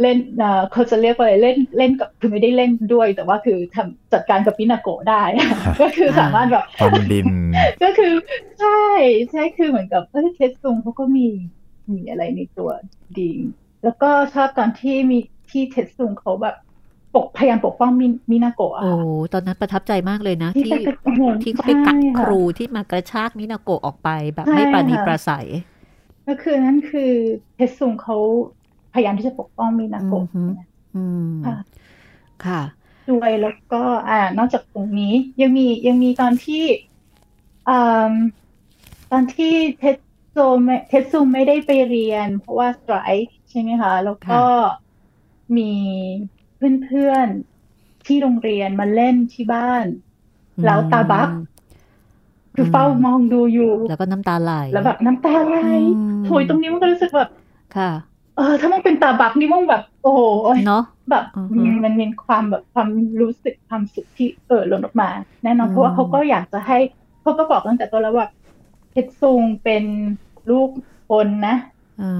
[SPEAKER 3] เล่นเอ่อเขาจะเรียกว่าอะไรเล่นเล่นกับคือไม่ได้เล่นด้วย แต่ว่าคือทำจัดการกับมินาโกะได้ ก็คือสามารถแบบ
[SPEAKER 2] ฟันดิน
[SPEAKER 3] ก็คือใช่ใช่คือเหมือนกับเอ้ยเทสซุงเขาก็มีมีอะไรในตัวดี แล้วก็ชอบตอนที่มีที่เทสซุงเขาแบบ ปกพยายามปกป้องมิมินาโกะอะ
[SPEAKER 1] โอ้
[SPEAKER 3] ค่ะ
[SPEAKER 1] ตอนนั้นประทับใจมากเลยนะ
[SPEAKER 3] ที่
[SPEAKER 1] ที่
[SPEAKER 3] ไปโอ้โห
[SPEAKER 1] ที่เขาไปกัด
[SPEAKER 3] ใช่ะ
[SPEAKER 1] ครูที่มากระชากมินาโกะออกไปแบบ
[SPEAKER 3] ใช่
[SPEAKER 1] ไม่ปราณี
[SPEAKER 3] ค่ะ
[SPEAKER 1] ประสัย
[SPEAKER 3] ก็คือนั่นคือเทสซุงเขาพยายามที่จะปกป้องมินาโกะ
[SPEAKER 1] อือฮึอืม
[SPEAKER 3] ค่ะ
[SPEAKER 1] ค่ะ
[SPEAKER 3] ด้วยแล้วก็อ่านอกจากตรงนี้ยังมียังมีตอนที่อ่าตอนที่เทสโซไม่เทสซูไม่ได้ไปเรียน เพราะว่าสไตรค์ใช่ไหมคะ แล้วก็มี เพื่อนๆ ที่โรงเรียนมาเล่นที่บ้าน แล้วตาบักคือเฝ้ามองดูอยู่
[SPEAKER 1] แล้วก็น้ำตาไหล
[SPEAKER 3] แล้วแบบน้ำตาไหล
[SPEAKER 1] อืม
[SPEAKER 3] โหยตรงนี้มันก็รู้สึกแบบ
[SPEAKER 1] ค่ะ
[SPEAKER 3] เออ ถ้ามันเป็นตาบักนี่มันแบบ โอ้โห
[SPEAKER 1] เนาะ
[SPEAKER 3] แบบ
[SPEAKER 1] อือฮึ
[SPEAKER 3] มันมีความแบบความรู้สึกความสุขที่เออหล่นออกมา แน่นอน
[SPEAKER 1] อืม
[SPEAKER 3] เพราะว่าเขาก็อยากจะให้เขาก็บอกตั้งแต่ต้นแล้วว่าเพชรซุงเป็นลูกคนนะ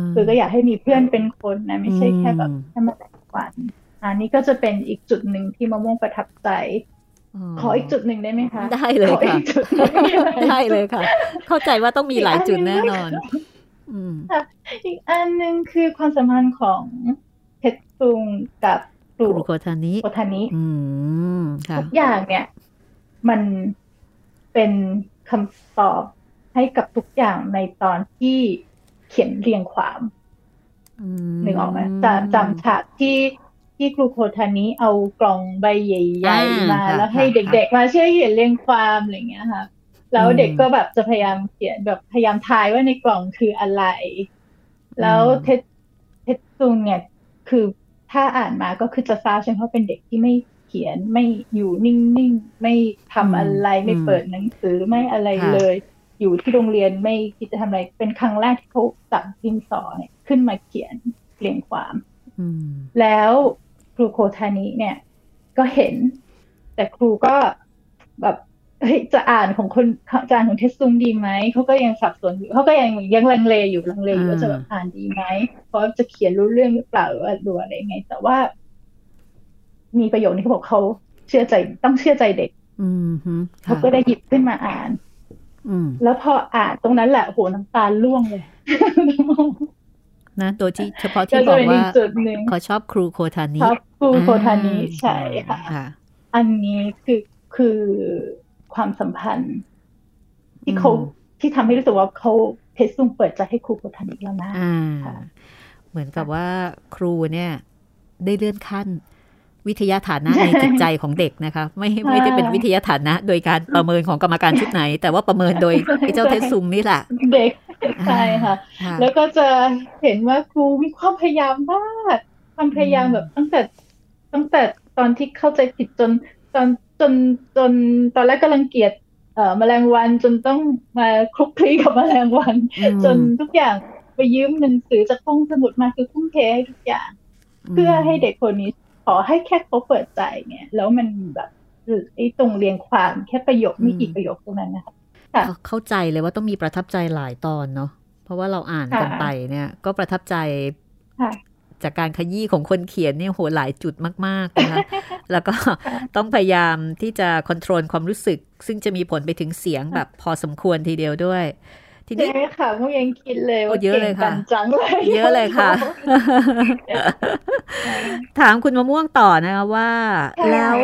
[SPEAKER 1] ม
[SPEAKER 3] คือก็อยากให้มีเพื่อนเป็นคนนะ ไม่ใช่แค่แบบ
[SPEAKER 1] อืม
[SPEAKER 3] แค่มาแต่งวัน อันนี้ก็จะเป็นอีกจุดหนึ่งที่มะม่วงประทับใจ ขออีกจุดหนึ่งได้ไหมคะ
[SPEAKER 1] ได้เลย
[SPEAKER 3] ขออี
[SPEAKER 1] ค่ะ
[SPEAKER 3] กจุดหนึ่ง
[SPEAKER 1] ได้เลยค่ะ เข้าใจว่าต้องมีหลายจุดแน่นอนอืม
[SPEAKER 3] อีกอันหนึ่งคือความสัมพันธ์ของเพชรซุงกับก
[SPEAKER 1] ครู
[SPEAKER 3] ลุ่
[SPEAKER 1] โคทานิ
[SPEAKER 3] โอทานิ
[SPEAKER 1] อืมค่ะ
[SPEAKER 3] ทุกอย่างเนี่ย มันเป็นคำตอบให้กับทุกอย่างในตอนที่เขียนเรียงความ
[SPEAKER 1] อืม
[SPEAKER 3] นึกออกไหมจำจำฉากที่ ที่ครูโคทานิเอากล่องใบใหญ่ๆมา
[SPEAKER 1] ค่ะ
[SPEAKER 3] แล้วให้
[SPEAKER 1] ค่ะ
[SPEAKER 3] เด็กๆมาช่วยเขียนเรียงความอะไรอย่างเงี้ยค่ะ แล้ว
[SPEAKER 1] อืม
[SPEAKER 3] เด็กก็แบบจะพยายามเขียนแบบพยายามทายว่าในกล่องคืออะไร แล้ว
[SPEAKER 1] อืม
[SPEAKER 3] เทสเทสซุงเนี่ยคือถ้าอ่านมาก็คือจะทราบใช่ไหมเพราะเป็นเด็กที่ไม่เขียนไม่อยู่นิ่งๆ ไม่ทำอะไรไม่เปิดหนังสือไม่อะไรเลย อยู่ที่โรงเรียนไม่คิดจะทำอะไร เป็นครั้งแรกที่เขาจับดินสอเนี่ยขึ้นมาเขียนเรียงความ
[SPEAKER 1] อืม
[SPEAKER 3] แล้ว ครูโคทานิเนี่ย ก็เห็น แต่ครูก็แบบเฮ้ยจะอ่านของคนจะอ่านของเทสซุงดีไหมเขาก็ยังสับสนอยู่เขาก็ยังยังลังเลอยู่ลังเลอยู่ว่าจะแบบอ่านดีไหมเพราะจะเขียนรู้เรื่องหรือเปล่าหรือว่าดูอะไรยังไง แต่ว่า มีประโยคนี้เขาบอกเขาเชื่อใจต้องเชื่อใจเด็ก
[SPEAKER 1] อืมฮึ
[SPEAKER 3] เขา
[SPEAKER 1] ค่ะ
[SPEAKER 3] ก็ได้หยิบขึ้นมาอ่าน
[SPEAKER 1] อืม
[SPEAKER 3] แล้วพออ่านตรงนั้นแหละโหน้ำตาล่วงเลย
[SPEAKER 1] นะโดยที่เฉพาะ
[SPEAKER 3] ก็
[SPEAKER 1] ที่บ
[SPEAKER 3] จะ
[SPEAKER 1] อก
[SPEAKER 3] เป็นอี
[SPEAKER 1] ว่า
[SPEAKER 3] กจุดหนึ่ง
[SPEAKER 1] เขาชอบครูโคทานิ
[SPEAKER 3] ครับครูโคทานิใช่ค่ะ
[SPEAKER 1] ค่ะ
[SPEAKER 3] อันนี้คือคือความสัมพันธ์ ที่เขา
[SPEAKER 1] อืม
[SPEAKER 3] ที่ทำให้รู้สึกว่าเขาเพชรซุงเปิดใจให้ครูโคทานิแล้วนะ
[SPEAKER 1] อ่า
[SPEAKER 3] ค่ะ
[SPEAKER 1] เหมือนกับว่าครูเนี่ย ได้เลื่อนขั้นวิทยาฐานะในจิตใจของเด็กนะคะไม่ไม่ได้เป็นวิทยาฐานะ โดยการประเมินของกรรมการชุดไหน แต่ว่าประเมินโดยไอ้เจ้าเทสซุงนี่แหละ
[SPEAKER 3] เด็ก ใช่ค่ะ
[SPEAKER 1] ค่ะ
[SPEAKER 3] แล้วก็จะเห็นว่าครูมีความพยายามมากความพยายาม
[SPEAKER 1] อืม
[SPEAKER 3] แบบตั้งแต่ตั้งแต่ตอนที่เข้าใจผิดจนตอนจนจนตอนแรกก็รังเกียจเอ่อแมลงวันจนต้องมาคลุกคลีกับแมลงวัน
[SPEAKER 1] อืม
[SPEAKER 3] จนทุกอย่างไปยืมหนังสือจากห้องสมุดมาคือทุ่มเทให้ทุกอย่าง เพื่อให้เด็กคนนี้ขอให้แค่เขาเปิดใจเนี่ย แล้วมันแบบไอ้ตรงเรียงความแค่ประโยคไม่กี่ประโยคตรงนั้นนะคะค่ะ
[SPEAKER 1] เข้าเข้าใจเลยว่าต้องมีประทับใจหลายตอนเนาะเพราะว่าเราอ่านกัน
[SPEAKER 3] ค่ะ
[SPEAKER 1] ไปเนี่ย ก็ประทับใจ
[SPEAKER 3] ค่ะ
[SPEAKER 1] จากการขยี้ของคนเขียนเนี่ยโหหลายจุดมากๆนะคะแล้วก็ต้องพยายามที่จะค o n t r o l ความรู้สึก ซึ่งจะมีผลไปถึงเสียงแบบพอสมควรทีเดียวด้วย ทีนี้
[SPEAKER 3] ใช่ค่ะมุกยังคิดเลย
[SPEAKER 1] โอ้
[SPEAKER 3] ว่า
[SPEAKER 1] เยอะ
[SPEAKER 3] เก่
[SPEAKER 1] เลย
[SPEAKER 3] ง
[SPEAKER 1] ค่ะ
[SPEAKER 3] กันจังเลย
[SPEAKER 1] เยอะเลยค่ะ ถามคุณมะม่วงต่อนะคะว่า
[SPEAKER 3] ค่ะ
[SPEAKER 1] แล้ว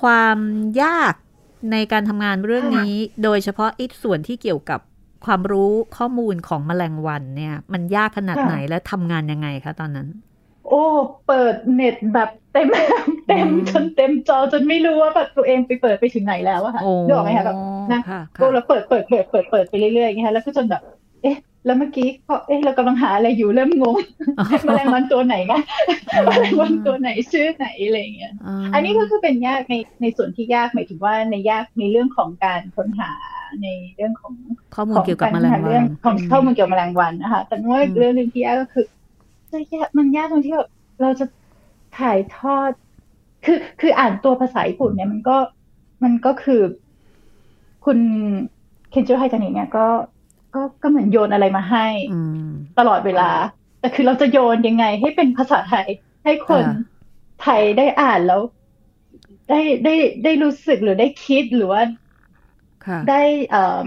[SPEAKER 1] ความยาก ในการทำงานเรื่องนี้ โดยเฉพาะไอ้ส่วนที่เกี่ยวกับความรู้ข้อมูลของแมลงวันเนี่ย มันยากขนาดไหนและทำงานยังไงคะตอนนั้น
[SPEAKER 3] โอ้เปิดเน็ตแบบเต็มเต็ม
[SPEAKER 1] อืม
[SPEAKER 3] จนเต็มจอจนไม่รู้ว่าแบบตัวเองไปเปิดไปถึงไหนแล้วอะค่ะ
[SPEAKER 1] โอ้
[SPEAKER 3] นึกออกไหมคะแบบนะ
[SPEAKER 1] ค่ะ
[SPEAKER 3] ก็
[SPEAKER 1] ค่ะ
[SPEAKER 3] เราเปิดเปิดเปิดเปิดเปิดไปเรื่อยๆอย่างเงี้ยค่ะแล้วก็จนแบบเอ๊ะ แล้วเมื่อกี้เขาเอ๊ะเรากำลังหาอะไรอยู่เริ่มงงแมลงวันตัวไหนนะแมลงวันตัวไหนชื่อไหนอะไรอย่างเงี้ย อันนี้ก็คือเป็นยากในในส่วนที่ยากหมายถึงว่าในยากในเรื่องของการค้นหาในเรื่องของ
[SPEAKER 1] ข้อมูลเกี่ยวกับแมลง
[SPEAKER 3] ขอ
[SPEAKER 1] วั
[SPEAKER 3] เรื่อง
[SPEAKER 1] น
[SPEAKER 3] ของข้อมูลเกี่ยวกับแมลงวันนะคะแต่ว่า
[SPEAKER 1] อืม
[SPEAKER 3] เรื่องหนึงที่ยากก็คือจะยากมันยากตรงที่แบบเราจะถ่ายทอด คือคืออ่านตัวภาษาญี่ปุ่นเนี่ยมันก็มันก็คือ คุณเคนจิโร่ไฮจานิเนี่ยก็ ก็ก็เหมือนโยนอะไรมาให้
[SPEAKER 1] อืม
[SPEAKER 3] ตลอดเวลา แต่คือเราจะโยนยังไง ให้เป็นภาษาไทย ให้คน
[SPEAKER 1] อ่า
[SPEAKER 3] ไทยได้อ่านแล้ว ได้ได้ได้รู้สึกหรือได้คิดหรือว่า
[SPEAKER 1] ค่ะ
[SPEAKER 3] ได้เอ่อ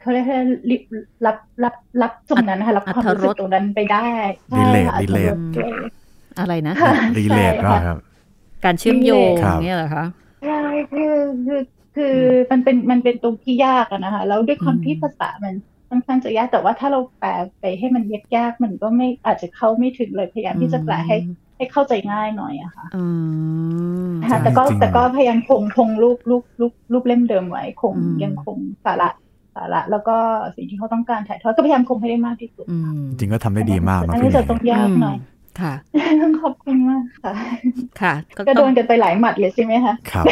[SPEAKER 3] เขาเรียกว่ารับรับรับตรงนั้นนะคะรับความรู้สึกตรงนั้นไปได้ใช่ค่ะ
[SPEAKER 2] relate relate
[SPEAKER 3] อัตรสเลย
[SPEAKER 1] อะไรนะ
[SPEAKER 3] ค่ะ
[SPEAKER 2] รีเลท
[SPEAKER 3] ใช่
[SPEAKER 2] ก็
[SPEAKER 3] ค่ะ
[SPEAKER 2] ครับ
[SPEAKER 1] การเชื่อมโยง
[SPEAKER 2] ครับ
[SPEAKER 1] เนี่ยเหรอคะ
[SPEAKER 3] ใช่คือคือ คือมันเป็นมันเป็นตรงที่ยากอะนะคะแล้วด้วยความ
[SPEAKER 1] อืม
[SPEAKER 3] ที่ภาษามันค่อนข้างจะยากแต่ว่าถ้าเราแปลไปให้มันยากๆมันก็ไม่อาจจะเข้าไม่ถึงเลยพยายามที่จะแปลให้ให้เข้าใจง่ายหน่อยอะค่ะ
[SPEAKER 1] อืม
[SPEAKER 3] นะคะแต่ก็
[SPEAKER 2] จริงๆ
[SPEAKER 3] แต่ก็พยายามคงคงรูปรูปรูปรูปเล่มเดิมไว้คง
[SPEAKER 1] อืม
[SPEAKER 3] ยังคงสาระสาระแล้วก็สิ่งที่เขาต้องการถ่ายทอดก็พยายามคงให้ได้มากที่สุด
[SPEAKER 1] อืม
[SPEAKER 2] จริงก็ทำได้ดีมาก
[SPEAKER 3] อั
[SPEAKER 2] เนาะ
[SPEAKER 3] น
[SPEAKER 2] พี่
[SPEAKER 3] นี้
[SPEAKER 2] เม
[SPEAKER 3] จะ
[SPEAKER 2] ย์
[SPEAKER 3] ต้องยากหน่อย
[SPEAKER 1] ค่ะ
[SPEAKER 3] ต้องขอบคุณมากค่ะ
[SPEAKER 1] ค่ะ
[SPEAKER 3] ก็
[SPEAKER 1] ต้
[SPEAKER 3] โด
[SPEAKER 1] อง
[SPEAKER 3] นกันไปหลายหมัดเลยใช่ไหมคะ
[SPEAKER 2] ครับ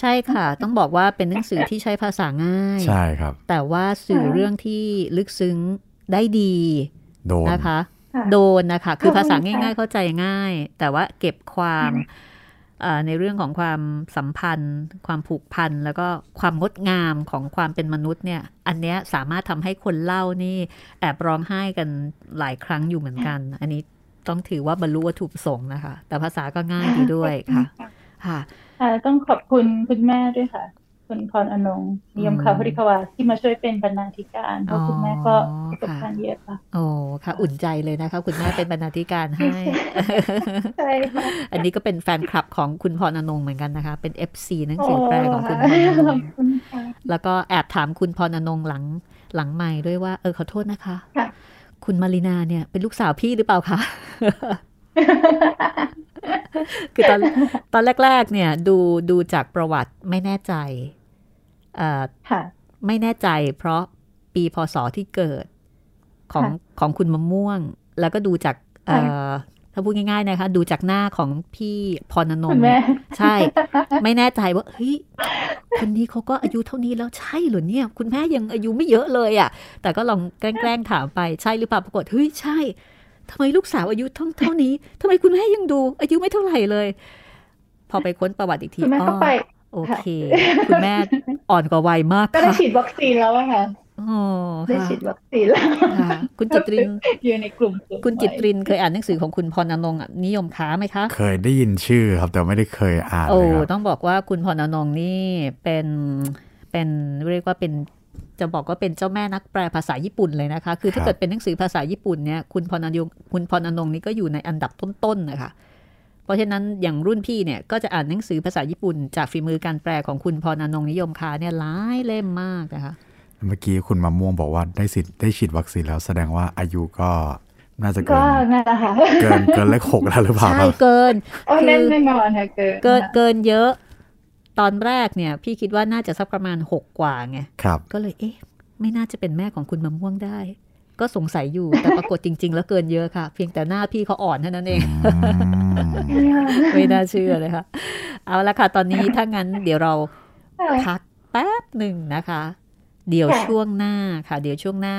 [SPEAKER 1] ใช่ค่ะ ต้องบอกว่าเป็นหนังสือที่ใช้ภาษาง่าย
[SPEAKER 2] ใช่ครับ
[SPEAKER 1] แต่ว่าสื่อ
[SPEAKER 3] ค่ะ
[SPEAKER 1] เรื่องที่ลึกซึ้งได้ดี
[SPEAKER 2] โดน
[SPEAKER 1] นะคะ
[SPEAKER 3] ค่ะ
[SPEAKER 1] โดนนะคะ คือ
[SPEAKER 3] ขอบคุณ
[SPEAKER 1] ภาษา
[SPEAKER 3] ค่ะ
[SPEAKER 1] ง่าย ๆ เข้าใจง่าย แต่ว่าเก็บความเอ่อในเรื่องของความสัมพันธ์ ความผูกพัน แล้วก็ความงดงามของความเป็นมนุษย์เนี่ย อันเนี้ยสามารถทำให้คนเล่านี่ แอบร้องไห้กันหลายครั้งอยู่เหมือนกัน อันนี้ ต้องถือว่าบรรลุวัตถุประสงค์นะคะ แต่ภาษาก็ง่ายดีด้วยค่ะ ค่ะ
[SPEAKER 3] ค่ะต้องขอบคุณคุณแม่ด้วยค่ะ คุณพรอนงค์นิยมคาพริควาที่มาช่วยเป็นบรรณาธิการเพราะคุณแม่ก็ประสบการณ์เยอะค่ะ
[SPEAKER 1] โอ้ค่ะ อุ่นใจเลยนะคะ คุณแม่เป็นบรรณาธิการให้
[SPEAKER 3] ใช่ค่ะ
[SPEAKER 1] อันนี้ก็เป็นแฟนคลับของคุณพรอนงค์เหมือนกันนะคะ เป็น FC หนังสือแปลของคุณพรอน
[SPEAKER 3] ข
[SPEAKER 1] ง
[SPEAKER 3] อบ
[SPEAKER 1] ค์
[SPEAKER 3] คุณค่ะ
[SPEAKER 1] แล้วก็แอบถามคุณพรอนงค์หลังหลังใหม่ด้วยว่า เออขอโทษนะคะ
[SPEAKER 3] ค่ะ
[SPEAKER 1] คุณมารินาเนี่ยเป็นลูกสาวพี่หรือเปล่าคะคือตอนตอนแรก ๆ เนี่ย ดูดูจากประวัติไม่แน่ใจเอ่อ
[SPEAKER 3] ค่ะ
[SPEAKER 1] ไม่แน่ใจ เพราะปีพศที่เกิดของ
[SPEAKER 3] ค่ะ
[SPEAKER 1] ของคุณมะม่วง แล้วก็ดูจากเอ่
[SPEAKER 3] ค่ะ
[SPEAKER 1] อ ถ้าพูดง่ายๆนะคะ ดูจากหน้าของพี่พรนง
[SPEAKER 3] คุณ
[SPEAKER 1] ค์
[SPEAKER 3] แม่
[SPEAKER 1] ใช่ ไม่แน่ใจว่าเฮ้ยคนนี้เขาก็อายุเท่านี้แล้วใช่เหรอเนี่ย คุณแม่ยังอายุไม่เยอะเลยอะ่ะ แต่ก็ลองแกล้งๆถามไปใช่หรือเปล่าปรากฏเฮ้ยใช่ทำไมลูกสาวอายุเท่าเท่านี้ทำไมคุณแม่ยังดู อายุไม่เท่าไหร่เลย พอไปค้นประวัติอีกที
[SPEAKER 3] คุณแม่
[SPEAKER 1] อ๋
[SPEAKER 3] ก็
[SPEAKER 1] อ
[SPEAKER 3] ไป
[SPEAKER 1] โอเค คุณแม่อ่อนกว่าวัยมาก
[SPEAKER 3] ก็ได้
[SPEAKER 1] ค่ะ
[SPEAKER 3] ฉีดวัคซีนแล้วอะค่ะ
[SPEAKER 1] อ๋อ
[SPEAKER 3] ได้
[SPEAKER 1] ค่ะ
[SPEAKER 3] ฉีดวัคซีนแล้ว
[SPEAKER 1] ค่ะคุณจิตริน
[SPEAKER 3] อยู่ในกลุ่มสูง
[SPEAKER 1] คุณจิต
[SPEAKER 3] วัย
[SPEAKER 1] รินเคยอ่านหนังสือของคุณพรอนงค์นิยมค้าไหมคะ
[SPEAKER 2] เคยได้ยินชื่อครับแต่ไม่ได้เคยอ่าน
[SPEAKER 1] โอ้
[SPEAKER 2] เลยครับ
[SPEAKER 1] ต้องบอกว่าคุณพรอนงค์นี่เป็นเป็นเรียกว่าเป็นจะบอกว่าเป็นเจ้าแม่นักแปลภาษาญี่ปุ่นเลยนะคะ คือถ้าเกิดเป็นหนังสือภาษาญี่ปุ่นเนี่ยคุณพรอนงค์คุณพรอนงค์นี่ก็อยู่ในอันดับต้นๆนะคะเพราะฉะนั้นอย่างรุ่นพี่เนี่ยก็จะอ่านหนังสือภาษาญี่ปุ่น จากฝีมือการแปลของคุณพรอนงค์นิยมค้าเนี่ยหลายเล่มมากนะคะ
[SPEAKER 2] เมื่อกี้คุณมะม่วงบอกว่าได้สิทธิ์ได้ฉีดวัคซีนแล้ว แสดงว่าอายุก็น่าจะเกิ
[SPEAKER 3] ก็
[SPEAKER 2] น
[SPEAKER 3] นั่นแหละค่ะ
[SPEAKER 2] เกินเกินเลขหกแล้วหรือเปล่า
[SPEAKER 1] ใช่
[SPEAKER 2] ครับ
[SPEAKER 1] เกิน
[SPEAKER 3] โอ้
[SPEAKER 1] คือ
[SPEAKER 3] แน่แน่นอนค่ะเกิน
[SPEAKER 1] เกิน
[SPEAKER 3] ค่ะ
[SPEAKER 1] เกินเยอะ ตอนแรกเนี่ย พี่คิดว่าน่าจะสักประมาณหกกว่าไง
[SPEAKER 2] ครับ
[SPEAKER 1] ก็เลยเอ๊ะ ไม่น่าจะเป็นแม่ของคุณมะม่วงได้ ก็สงสัยอยู่แต่ปรากฏจริง ๆ แล้วเกินเยอะค่ะ เพียงแต่หน้าพี่เขาอ่อนเท่านั้นเอง
[SPEAKER 2] อืม
[SPEAKER 1] ไม่น่าเชื่อเลยค่ะ เอาละค่ะ ตอนนี้ถ้างั้นเดี๋ยวเรา
[SPEAKER 3] ค่ะ
[SPEAKER 1] พักแป๊บหนึ่งนะคะ เดี๋ยว
[SPEAKER 3] ค่ะ
[SPEAKER 1] ช่วงหน้าค่ะ เดี๋ยวช่วงหน้า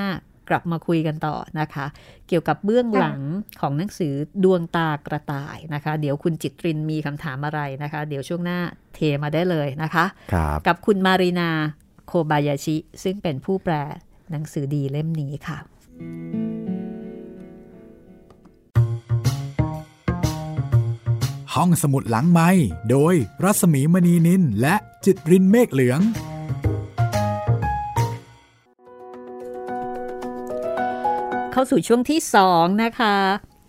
[SPEAKER 1] กลับมาคุยกันต่อนะคะ เกี่ยวกับเบื้องหลังของหนังสือดวงตากระต่ายนะคะ เดี๋ยวคุณจิตรินมีคำถามอะไรนะคะ เดี๋ยวช่วงหน้าเทมาได้เลยนะคะ
[SPEAKER 2] ครับ
[SPEAKER 1] กับคุณมารีนาโคบายาชิ ซึ่งเป็นผู้แปลหนังสือดีเล่มนี้ค่ะ
[SPEAKER 4] ห้องสมุดหลังไมค์โดยรัศมีมณีนินและจิตรินเมฆเหลืองา
[SPEAKER 1] สู่ช่วงที่ 2 นะคะ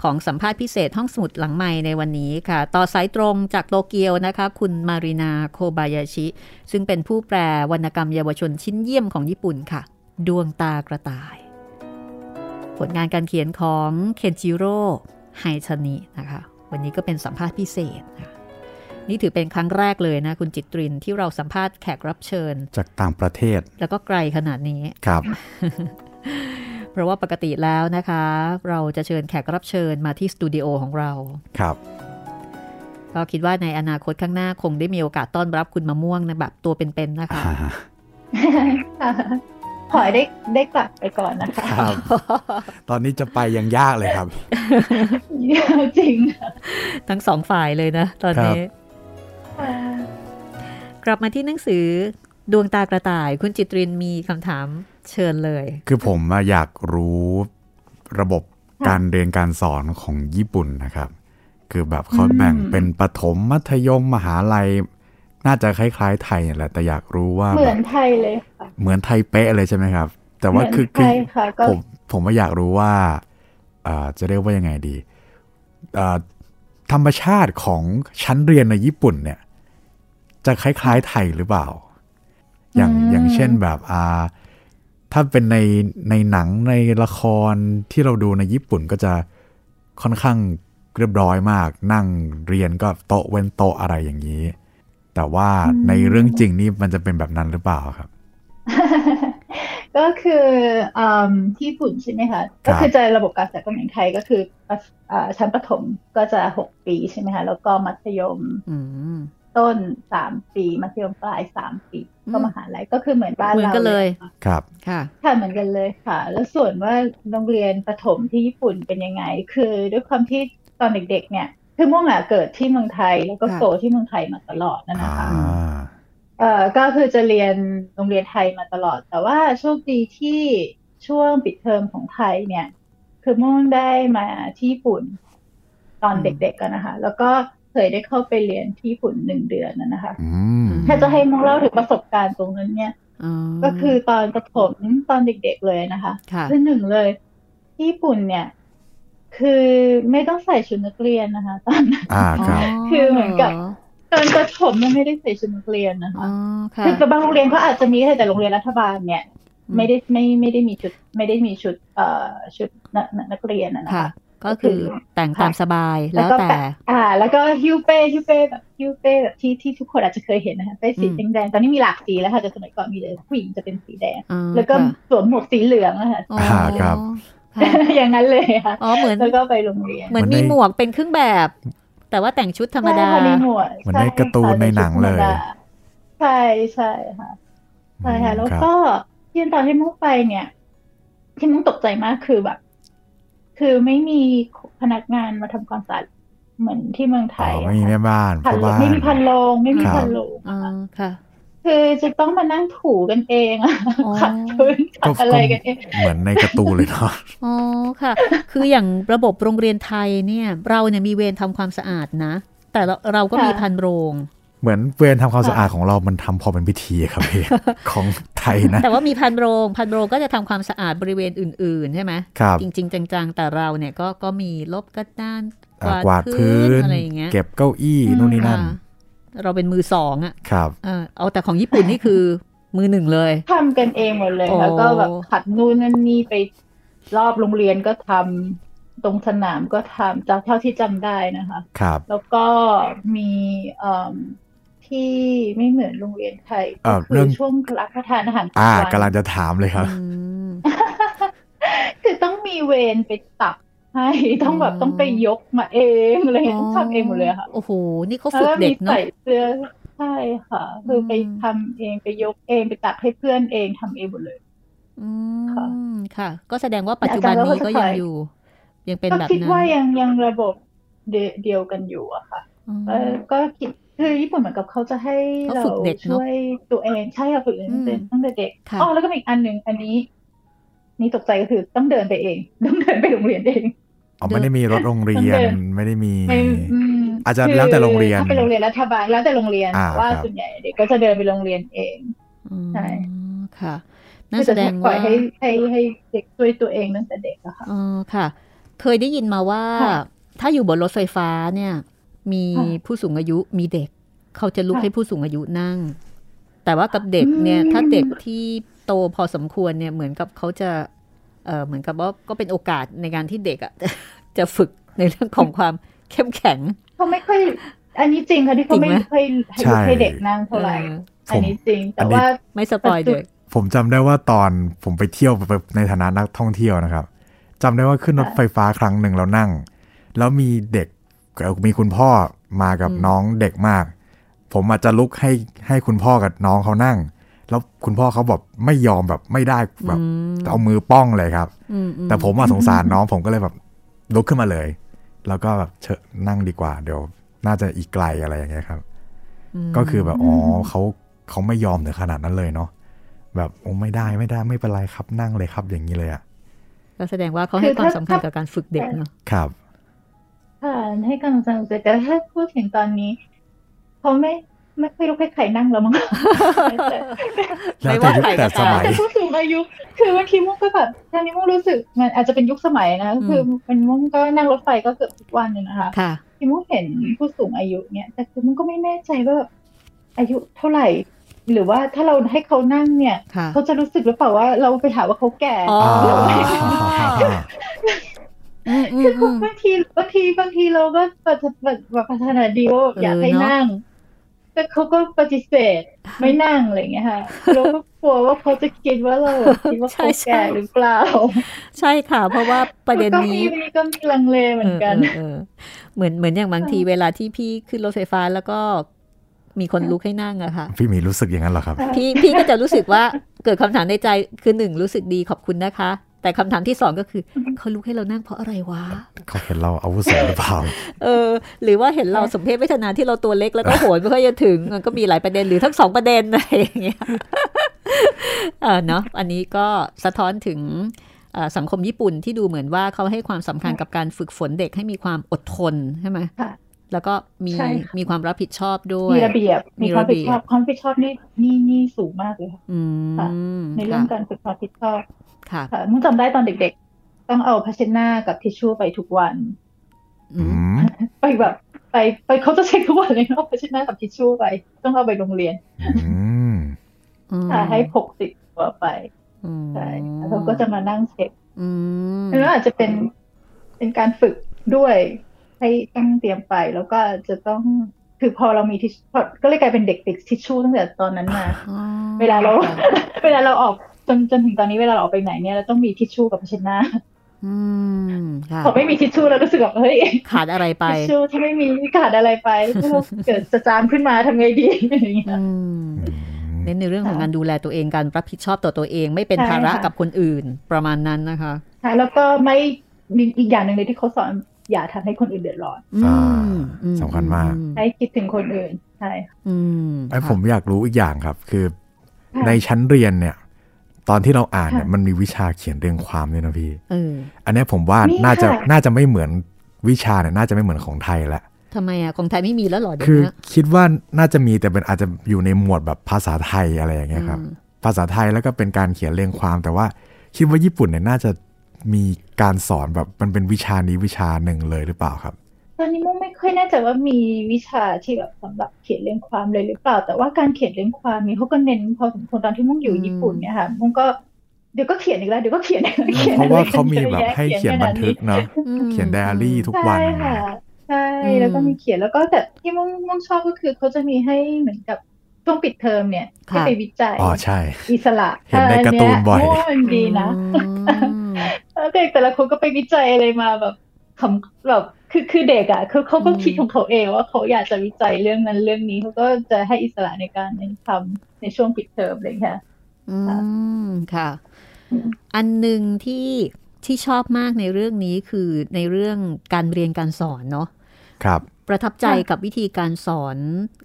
[SPEAKER 1] ของสัมภาษณ์พิเศษห้องสมุดหลังไมค์ในวันนี้ค่ะ ต่อสายตรงจากโตเกียวนะคะ คุณมารีนาโคบายาชิ ซึ่งเป็นผู้แปลวรรณกรรมเยาวชนชิ้นเยี่ยมของญี่ปุ่นค่ะ ดวงตากระต่าย ผลงานการเขียนของเคนจิโร่ไฮชานินะคะ วันนี้ก็เป็นสัมภาษณ์พิเศษนะคะนี่ถือเป็นครั้งแรกเลยนะ คุณจิตรินที่เราสัมภาษณ์แขกรับเชิญ
[SPEAKER 2] จากต่างประเทศ
[SPEAKER 1] แล้วก็ไกลขนาดนี้
[SPEAKER 2] ครับ
[SPEAKER 1] เพราะว่าปกติแล้วนะคะ เราจะเชิญแขกรับเชิญมาที่สตูดิโอของเรา
[SPEAKER 2] ครับ
[SPEAKER 1] ก็คิดว่าในอนาคตข้างหน้าคงได้มีโอกาสต้อนรับคุณมะม่วงนะแบบตัวเป็นๆนะคะ
[SPEAKER 2] อ่า
[SPEAKER 3] ค่ะขอให้ได้ได้กลับไปก่อนนะคะ
[SPEAKER 2] ครับตอนนี้จะไปยังยากเลยครับ
[SPEAKER 3] จริง
[SPEAKER 1] ทั้งสองฝ่ายเลยนะ ตอนนี้
[SPEAKER 3] ค่ะ
[SPEAKER 1] กลับมาที่หนังสือดวงตากระต่าย คุณจิตรินมีคำถาม เชิญเลย
[SPEAKER 2] คือผมอะอยากรู้ระบบการเรียนการสอนของญี่ปุ่นนะครับ คือแบบเขาแบ่งเป็นประถมมัธยมมหาลัย น่าจะคล้ายๆไทยแหละแต่อยากรู้ว่า
[SPEAKER 3] เหมื
[SPEAKER 2] แบ
[SPEAKER 3] อน
[SPEAKER 2] บ
[SPEAKER 3] ไทยเลยค่ะ
[SPEAKER 2] เหมือนไทยเป๊ะเลยใช่ไหมครับ แต่ว่าคือ
[SPEAKER 3] เหมือนไทยค่ะก็
[SPEAKER 2] ผมผมว่าอยากรู้ว่าเอ่อจะเรียกว่ายังไงดีเอ่อธรรมชาติของชั้นเรียนในญี่ปุ่นเนี่ย จะคล้ายๆไทยหรือเปล่า อย่าง
[SPEAKER 3] อืม
[SPEAKER 2] อย่างเช่นแบบอ่า ถ้าเป็นในในหนังในละครที่เราดูในญี่ปุ่นก็จะค่อนข้างเรียบร้อยมาก นั่งเรียนก็โต๊ะเว้นโต๊ะอะไรอย่างนี้ แต่ว่าในเรื่องจริงนี่มันจะเป็นแบบนั้นหรือเปล่าครับ
[SPEAKER 3] ก็คืออืมที่ญี่ปุ่นใช่ไหมคะ
[SPEAKER 2] ครับ
[SPEAKER 3] ก็คือจะระบบการศึกษาก็เหมือนไทยก็คืออ่าชั้นประถมก็จะหกปีใช่ไหมคะ แล้วก็มัธยม
[SPEAKER 1] อืม
[SPEAKER 3] ต้นสามปีมัธยมปลายสามปี
[SPEAKER 1] อืม
[SPEAKER 3] ก็มหาลัยก็คือเหมือนบ้าน
[SPEAKER 1] เหมือน
[SPEAKER 3] เรา
[SPEAKER 1] กันเลย
[SPEAKER 3] ค่ะ
[SPEAKER 2] ครับ
[SPEAKER 1] ค่ะ
[SPEAKER 3] ค่ะเหมือนกันเลยค่ะ แล้วส่วนว่าโรงเรียนประถมที่ญี่ปุ่นเป็นยังไง คือด้วยความที่ตอนเด็ก ๆ เนี่ย คือม่วงอะเกิดที่เมืองไทยแล้วก็
[SPEAKER 1] ค่ะ
[SPEAKER 3] โตที่เมืองไทยมาตลอดนะ
[SPEAKER 2] อ่า
[SPEAKER 3] นะคะเอ่อก็คือจะเรียนโรงเรียนไทยมาตลอด แต่ว่าโชคดีที่ช่วงปิดเทอมของไทยเนี่ย คือม่วงได้มาที่ญี่ปุ่น ตอน
[SPEAKER 1] อืม
[SPEAKER 3] เด็กๆกันนะคะ แล้วก็ เคยได้เข้าไปเรียนที่ญี่ปุ่นหนึ่งเดือนนะนะคะ
[SPEAKER 2] อืม
[SPEAKER 3] ถ้าจะให้ม่วงเล่าถึงประสบการณ์ตรงนั้นเนี่ย
[SPEAKER 1] อ๋อ
[SPEAKER 3] ก็คือตอนประถมตอนเด็กๆเลยนะคะ
[SPEAKER 1] ค่ะ
[SPEAKER 3] คือหนึ่งเลยที่ญี่ปุ่นเนี่ย คือไม่ต้องใส่ชุดนักเรียนนะคะ ตอนนั้น
[SPEAKER 2] อ่าครับ
[SPEAKER 3] คือเหมือนกับตอนประถมมันไม่ได้ใส่ชุดนักเรียนนะคะ
[SPEAKER 1] อ๋อค่ะ
[SPEAKER 3] คือบางโรงเรียนเขาอาจจะมีแต่โรงเรียนรัฐบาลเนี่ย ไม่ได้ไม่ไม่ได้มีชุด ไม่ได้มีชุดเอ่อชุดนักนักเรียนนะนะ
[SPEAKER 1] ค่ะ
[SPEAKER 3] คะ
[SPEAKER 1] ก็คือแต่งตามสบายแล้ว
[SPEAKER 3] ก็
[SPEAKER 1] แต่
[SPEAKER 3] บบอ่า แล้วก็ฮิวเป้ฮิวเป้แบบฮิวเป้แบบที่ที่ทุกคนอาจจะเคยเห็นนะคะเป้สี
[SPEAKER 1] อืม
[SPEAKER 3] แดงๆตอนนี้มีหลากสีแล้วค่ะแต่สมัยก่อนมีแต่ผู้หญิงจะเป็นสีแดง
[SPEAKER 1] อ๋อ
[SPEAKER 3] แล้วก็
[SPEAKER 1] ค่ะ
[SPEAKER 3] สวมหมวกสีเหลืองอะค่ะ
[SPEAKER 1] อ๋อ
[SPEAKER 2] อ่าครับ
[SPEAKER 1] ค่ะ
[SPEAKER 3] อย่างนั้นเลยค่ะ
[SPEAKER 1] อ๋อเหมือน
[SPEAKER 3] แล้วก็ไปโรงเรียน
[SPEAKER 1] เหมือน
[SPEAKER 2] เหมื
[SPEAKER 1] มี
[SPEAKER 2] อนใน
[SPEAKER 1] หมวกเป็นเครื่องแบบ แต่ว่าแต่งชุดธรรมดา
[SPEAKER 3] ใช่ค่ะมีหมวก
[SPEAKER 2] เหมือนในการ์ตูนในหนังเลย
[SPEAKER 3] ใช่ใช่ค่ะใช่ค่ะแล้ว
[SPEAKER 2] ครับ
[SPEAKER 3] ก็ที่ตอนที่มุกไปเนี่ย ที่มุกตกใจมากคือแบบ คือไม่มีพนักงานมาทำความสะอาดเหมือนที่เมืองไท
[SPEAKER 2] อ๋อย
[SPEAKER 3] อะ
[SPEAKER 2] ไม่มี
[SPEAKER 3] ค่ะ
[SPEAKER 2] แม่บ้าน
[SPEAKER 3] พั
[SPEAKER 2] พ่
[SPEAKER 3] น
[SPEAKER 2] อ
[SPEAKER 3] โล
[SPEAKER 2] บ้าน
[SPEAKER 3] ไม่มีพันโลงไม่มี
[SPEAKER 2] ครับ
[SPEAKER 3] พันโลง
[SPEAKER 1] อ๋อ
[SPEAKER 3] อะค่ะ
[SPEAKER 1] ค่ะ
[SPEAKER 3] คือจะต้องมานั่งถูกันเองอะ
[SPEAKER 1] อ๋อ
[SPEAKER 3] ขัดพื้นขั
[SPEAKER 2] ก็
[SPEAKER 3] ดอะไรกันเอง
[SPEAKER 2] เหมือนในการ์ตูนเลยเนาะ
[SPEAKER 1] อ๋อค่ะ คืออย่างระบบโรงเรียนไทยเนี่ย เราเนี่ยมีเวรทำความสะอาดนะ แต่เราเราก็มีพันโรง
[SPEAKER 2] เหมือนเวรทำความสะอาดของเรามันทำพอเป็นพิธีอะครับพี่ของไทยนะ
[SPEAKER 1] แต่ว่ามีพันโรงพันโรงก็จะทำความสะอาดบริเวณอื่น ๆ ใช่ไหม
[SPEAKER 2] ครับ
[SPEAKER 1] จริง ๆ จัง ๆ แต่เราเนี่ยก็ก็มีลบกระดาน
[SPEAKER 2] อ่ากวาดพื้น
[SPEAKER 1] อะไรอย่างเงี้ย
[SPEAKER 2] เก็บเก้าอี้นู่นนี่นั่น
[SPEAKER 1] ค่ะเราเป็นมือสองอะ
[SPEAKER 2] ครับ
[SPEAKER 1] เออเอาแต่ของญี่ปุ่นนี่คือมือหนึ่งเลย
[SPEAKER 3] ทำกันเองหมดเลย
[SPEAKER 1] โอ้
[SPEAKER 3] แล้วก็แบบขัดนู่นนั่นนี่ไปรอบโรงเรียนก็ทำตรงสนามก็ทำจากเท่าที่จำได้นะคะ
[SPEAKER 2] ครับ
[SPEAKER 3] แล้วก็มีเอ่อ ที่ไม่เหมือนโรงเรียนไทย
[SPEAKER 2] เอ่
[SPEAKER 3] ก็
[SPEAKER 2] อ
[SPEAKER 3] คื
[SPEAKER 2] เรื่
[SPEAKER 3] อ
[SPEAKER 2] อง
[SPEAKER 3] ช่วงรับประทานอาหาร
[SPEAKER 2] อ่าก
[SPEAKER 3] ลาง
[SPEAKER 2] กำลั
[SPEAKER 3] วั
[SPEAKER 2] ง
[SPEAKER 3] น
[SPEAKER 2] จะถามเลยครับ
[SPEAKER 1] อืม
[SPEAKER 3] คือต้องมีเวรไปตักให้ต้องแบบต้องไปยกมาเองอะไรอย่างเงี้ยต้องทำเองหมดเลยค่ะ
[SPEAKER 1] โอ้โหนี่เขา
[SPEAKER 3] แล้ว
[SPEAKER 1] ฝึก
[SPEAKER 3] ก็
[SPEAKER 1] เด็
[SPEAKER 3] มี
[SPEAKER 1] กเนาะ
[SPEAKER 3] ใส่เสื้อใช่ค่ะ คือไป
[SPEAKER 1] อืม
[SPEAKER 3] ทำเองไปยกเองไปตักให้เพื่อนเองทำเองหมดเลย
[SPEAKER 1] อื
[SPEAKER 3] ค่ะ
[SPEAKER 1] มค่ะ ก็แสดงว่าปัจจุบันนี้ก็ยังอยู่ ยังเป็น
[SPEAKER 3] ก็
[SPEAKER 1] แบบ
[SPEAKER 3] คิด
[SPEAKER 1] นั้น
[SPEAKER 3] ว่ายังยังระบบเดเดียวกันอยู่อะค่ะ
[SPEAKER 1] อืม
[SPEAKER 3] เออก็คิด คือญี่ปุ่นเหมือนกับเขาจะให้
[SPEAKER 1] เขา
[SPEAKER 3] เรา
[SPEAKER 1] ฝึกเด็กเนอะ
[SPEAKER 3] ช่วยตัวเองใช่ค่ะฝึกเอง
[SPEAKER 1] อืม
[SPEAKER 3] เป็นตั้งแต่เด็ก
[SPEAKER 1] ค่ะ
[SPEAKER 3] อ๋อแล้วก็มีอีกอันหนึ่งอันนี้ นี่ตกใจก็คือต้องเดินไปเองต้องเดินไปโรงเรียนเอง
[SPEAKER 2] อ๋อไม่ได้มีรถโรงเรียน
[SPEAKER 3] เดิน
[SPEAKER 2] ไม่ได้มี
[SPEAKER 3] ไม่อืม
[SPEAKER 2] อาจจะ
[SPEAKER 3] คื
[SPEAKER 2] แล้วแต่โรงเรียน
[SPEAKER 3] ถ้าเป็นโรงเรียนรัฐบาลแล้วแต่โรงเรียน
[SPEAKER 2] อ่า
[SPEAKER 3] แต่ว่า
[SPEAKER 2] ครับ
[SPEAKER 3] ส่วนใหญ่เด็กก็จะเดินไปโรงเรียนเอง
[SPEAKER 1] อืม
[SPEAKER 3] ใช่
[SPEAKER 1] ค่ะนั่น
[SPEAKER 3] คือ
[SPEAKER 1] แส
[SPEAKER 3] จะ
[SPEAKER 1] ดง
[SPEAKER 3] ปล่อ
[SPEAKER 1] ว่าย
[SPEAKER 3] ให้ให้ให้เด็กช่วยตัวเองตั้งแต่เด็กอะค่ะ
[SPEAKER 1] อ๋อค่ะ เคยได้ยินมาว่า
[SPEAKER 3] ค่ะ
[SPEAKER 1] ถ้าอยู่บนรถไฟฟ้าเนี่ย มี
[SPEAKER 3] ค่ะ
[SPEAKER 1] ผู้สูงอายุมีเด็ก เขาจะลุก
[SPEAKER 3] ค่ะ
[SPEAKER 1] ให้ผู้สูงอายุนั่ง แต่ว่ากับเด็กเนี่ย
[SPEAKER 3] อืม
[SPEAKER 1] ถ้าเด็กที่โตพอสมควรเนี่ยเหมือนกับเขาจะเออเหมือนกับว่าก็เป็นโอกาสในการที่เด็กอะจะฝึกในเรื่องของความเข้มแข็ง
[SPEAKER 3] เขาไม่ค่อยอันนี้จริงค่ะที่เขาไม่
[SPEAKER 1] จริงไหม
[SPEAKER 3] ค่อยให้
[SPEAKER 2] ใช่
[SPEAKER 3] ให้เด็กนั่งเท่าไหร่
[SPEAKER 1] เออ
[SPEAKER 3] อันนี้จริง
[SPEAKER 2] อั
[SPEAKER 3] แต่
[SPEAKER 2] นนี้
[SPEAKER 3] ว่า
[SPEAKER 1] ไม่สปอยเด็ก
[SPEAKER 2] ผมจำได้ว่าตอนผมไปเที่ยวแบบในฐานะนักท่องเที่ยวนะครับจำได้ว่าขึ้นรถไฟฟ้าครั้งหนึ่งแล้วนั่ง แล้วมีเด็กเอ่อ มีคุณพ่อมากับ
[SPEAKER 1] อืม
[SPEAKER 2] น้องเด็กมาก ผมอาจจะลุกให้ให้คุณพ่อกับน้องเขานั่ง แล้วคุณพ่อเขาแบบไม่ยอมแบบไม่ได้แบบ
[SPEAKER 1] อืม
[SPEAKER 2] เอามือป้องเลยครับ
[SPEAKER 1] อืมอื
[SPEAKER 2] แต่ผมอะสงสารน้องผมก็เลยแบบลุกขึ้นมาเลย แล้วก็แบบเชิญนั่งดีกว่าเดี๋ยว น่าจะอีกไกลอะไรอย่างเงี้ยครับ
[SPEAKER 1] ม
[SPEAKER 2] ก็คือแบบอ๋อเขาเขาไม่ยอมถึงขนาดนั้นเลยเนาะแบบโอ้ไม่ได้ไม่ได้ไม่เป็นไรครับนั่งเลยครับอย่างนี้เลยอะ
[SPEAKER 1] ก็แสดงว่าเขาให้
[SPEAKER 3] คือ
[SPEAKER 1] ความ
[SPEAKER 3] ถ้า
[SPEAKER 1] สำคัญกับการฝึกเด็กเนาะ
[SPEAKER 2] ครับ
[SPEAKER 3] ค่ะให้กำลังใจแต่ถ้าพูดถึงตอนนี้เขาไม่ไม่ค่อยรู้ให้ใครนั่งแล้วมั้ง
[SPEAKER 2] แล้วแต่ยุคแต่สมัย
[SPEAKER 3] แต่ผู้สูงอายุ คือบางทีมุกก็แบบตอนนี้มุกรู้สึกมันอาจจะเป็นยุคสมัยนะ คือเป็นมุกก็นั่งรถไฟก็เกือบทุกวันเลยนะคะ
[SPEAKER 1] ค่ะ
[SPEAKER 3] ที่มุกเห็นผู้สูงอายุเนี่ย แต่คือมุกก็ไม่แน่ใจว่าแบบอายุเท่าไหร่ หรือว่าถ้าเราให้เขานั่งเนี่ย
[SPEAKER 1] ค่ะ
[SPEAKER 3] เขาจะรู้สึกหรือเปล่าว่าเราไปถามว่าเขาแก่
[SPEAKER 1] อ๋อ
[SPEAKER 2] อ่า
[SPEAKER 1] อืมอืม
[SPEAKER 3] คือ
[SPEAKER 1] อืม
[SPEAKER 3] บางทีบางทีบางทีเราก็แบบแบบแบบพัฒนาดีว่าอยากให้
[SPEAKER 1] เออเนอะ
[SPEAKER 3] นั่ง แต่เขาก็ปฏิเสธไม่นั่งอะไรอย่างเงี้ยค่ะเราก็กลัวว่าเขาจะคิดว่าเราคิดว่าเขาแก่หรือเปล่า
[SPEAKER 1] ใช่ค่ะ เพราะว่าประเด็น
[SPEAKER 3] ก็
[SPEAKER 1] นี้
[SPEAKER 3] มีก็มีลังเลเหมือนกัน
[SPEAKER 1] เออเออเออเหมือนเหมือนอย่างบางทีเวลาที่พี่ขึ้นรถไฟฟ้าแล้วก็มีคนลุกให้นั่งอะค่ะ
[SPEAKER 2] พี่หมีรู้สึกอย่างนั้นเหรอครับ
[SPEAKER 1] พี่พี่ก็จะรู้สึกว่าเกิดคำถามในใจคือหนึ่งรู้สึกดีขอบคุณนะคะ แต่คำถามที่สองก็คือเขาลุกให้เรานั่งเพราะอะไรวะ
[SPEAKER 2] เขาเห็นเราอาวุโสหรือเปล่า
[SPEAKER 1] เออ หรือว่าเห็นเราสมเพศเวทนาที่เราตัวเล็กแล้วก็โหนไม่ค่อยจะถึงมันก็มีหลายประเด็นหรือทั้งสองประเด็นอะไรอย่างเงี้ยเออเนาะอันนี้ก็สะท้อนถึงเอ่อสังคมญี่ปุ่นที่ดูเหมือนว่าเขาให้ความสำคัญกับการฝึกฝนเด็กให้มีความอดทนใช่ไหม
[SPEAKER 3] ค่ะ
[SPEAKER 1] แล้วก็มี
[SPEAKER 3] ใช่ค่ะ
[SPEAKER 1] มีความรับผิดชอบด้วย
[SPEAKER 3] มีระเบียบ
[SPEAKER 1] มี
[SPEAKER 3] มีความ
[SPEAKER 1] ระ
[SPEAKER 3] รับ
[SPEAKER 1] เบี
[SPEAKER 3] ผิ
[SPEAKER 1] ย
[SPEAKER 3] ด
[SPEAKER 1] บ
[SPEAKER 3] ชอบความรับผิดชอบนี่นี่นี่สูงมากเลยค่ะ
[SPEAKER 1] อืม
[SPEAKER 3] ในเรื่อง
[SPEAKER 1] ค่ะ
[SPEAKER 3] การฝึกความรับผิดชอบ
[SPEAKER 1] ค่ะ
[SPEAKER 3] ค่ะมุ่งจำได้ตอนเด็กๆ ต้องเอาภาชนะกับทิชชู่ไปทุกวัน
[SPEAKER 1] อื
[SPEAKER 2] อื
[SPEAKER 1] ม
[SPEAKER 2] ม
[SPEAKER 3] ไปแบบไปไปเขาจะเช็คทุกวันเลยเอาภาชนะกับทิชชู่ไป ต้องเอาไปโรงเรียน
[SPEAKER 2] อืม
[SPEAKER 1] อืม
[SPEAKER 3] ค่ะให้พกติดตัวไป
[SPEAKER 1] อืม
[SPEAKER 3] ใช่แล้วเขาก็จะมานั่งเช็ค
[SPEAKER 1] อืม
[SPEAKER 3] แล้วอาจจะเป็นเป็นการฝึกด้วยให้ต้องเตรียมไปแล้วก็จะต้องคือพอเรามีทิชพอก็เลยกลายเป็นเด็กติดทิชชู่ตั้งแต่ตอนนั้นมา
[SPEAKER 1] อ๋อ
[SPEAKER 3] เวลาเรา เวลาเราออก จนจนถึงตอนนี้เวลาเราออกไปไหนเนี่ยเราต้องมีทิชชู่กับภาชนะ
[SPEAKER 1] อืมค่ะ
[SPEAKER 3] พอไม่มีทิชชู่เรารู้สึกแบบเฮ้ย
[SPEAKER 1] ขาดอะไรไป
[SPEAKER 3] ทิชชู่ถ้าไม่มีขาดอะไรไปถ้าเราเกิดจะจามขึ้นมาทำไงดีอย่างเงี้ย
[SPEAKER 1] อืมเน้นในเรื่องของการดูแลตัวเองการรับผิดชอบต่อตัวเอง ไม่เป็น
[SPEAKER 3] ใช่
[SPEAKER 1] ภาระ
[SPEAKER 3] ค่ะ
[SPEAKER 1] กับคนอื่นประมาณนั้นนะคะ
[SPEAKER 3] ใช่แล้วก็ไม่มีอีกอย่างหนึ่งเลยที่เขาสอนอย่าทำให้คนอื่นเดือดร้อน
[SPEAKER 2] อ่า
[SPEAKER 1] อืม
[SPEAKER 2] สำคัญมาก
[SPEAKER 1] อื
[SPEAKER 3] ให้คิดถึงคนอื่นใช่ค่ะ
[SPEAKER 1] อืม
[SPEAKER 2] ไอ้ผมอยากรู้อีกอย่างครับ คือ
[SPEAKER 3] ค่ะ
[SPEAKER 2] ในชั้นเรียนเนี่ย ตอนที่เราอ่านเนี่ย
[SPEAKER 3] ค่ะ
[SPEAKER 2] มันมีวิชาเขียนเรียงความด้วยนะพี่
[SPEAKER 1] เออ
[SPEAKER 2] อันเนี้ยผมว่า
[SPEAKER 3] มี
[SPEAKER 2] น่าจะ
[SPEAKER 3] ค่ะ
[SPEAKER 2] น่าจะไม่เหมือนวิชาเนี่ยน่าจะไม่เหมือนของไทยละ
[SPEAKER 1] ทำไมอะของไทยไม่มีแล้วเหรอเดี๋ยว
[SPEAKER 2] คือ
[SPEAKER 1] นี้
[SPEAKER 2] คิดว่าน่าจะมีแต่เป็นอาจจะอยู่ในหมวดแบบภาษาไทยอะไรอย่างเงี้ยครับ
[SPEAKER 1] อืม
[SPEAKER 2] ภาษาไทยแล้วก็เป็นการเขียนเรียงความแต่ว่า คิดว่าญี่ปุ่นเนี่ยน่าจะมีการสอนแบบมันเป็นวิชานี้วิชาหนึ่งเลยหรือเปล่าครับ
[SPEAKER 3] ตอนนี้มุ้งไม่ค่อยแน่ใจว่ามีวิชาที่แบบสำหรับเขียนเรียงความเลยหรือเปล่า แต่ว่าการเขียนเรียงความนี้เขาก็เน้นพอสมควรตอนที่มุ้งอยู่ญี่ปุ่นเนี่ยค่ะมุ้งก็เดี๋ยวก็เขียนอีกแล้วเดี๋ยวก็เขียนอีกแล้วขียน
[SPEAKER 2] เพราะว่า
[SPEAKER 3] อไกัน
[SPEAKER 2] เขามีแบบ
[SPEAKER 3] ยอะ
[SPEAKER 2] ให้เขียนบันทึกเนาะ
[SPEAKER 1] อืม
[SPEAKER 2] เขียนไดอารี่ทุกวัน
[SPEAKER 3] ใช่ค่ะใช่
[SPEAKER 1] อืม
[SPEAKER 3] แล้วก็มีเขียนแล้วก็แต่ที่มุ้งมุ้งชอบก็คือเขาจะมีให้เหมือนกับช่วงปิดเทอมเนี่ยให้ไปวิจัย
[SPEAKER 2] อ๋อใช่
[SPEAKER 3] อิสระ
[SPEAKER 2] เห็นในการ์ตูนบ่อย
[SPEAKER 3] เมันดีนะ
[SPEAKER 1] อืม
[SPEAKER 3] แล้วเด็กแต่ละคนก็ไปวิจัยอะไรมาแบบ คำแบบคือคือเด็กอะคือเขาก็คิดของเขาเองว่าเขาอยากจะวิจัยเรื่องนั้นเรื่องนี้เขาก็จะให้อิสระในการทำในช่วงปิดเทอมอะไรอย่างเลยค่ะ
[SPEAKER 1] อืมค่ะ
[SPEAKER 3] อืม
[SPEAKER 1] อันหนึ่งที่ที่ชอบมากในเรื่องนี้คือในเรื่องการเรียนการสอนเนาะ
[SPEAKER 2] ครับ
[SPEAKER 1] ประทับใจ
[SPEAKER 3] ค่ะ
[SPEAKER 1] กับวิธีการสอน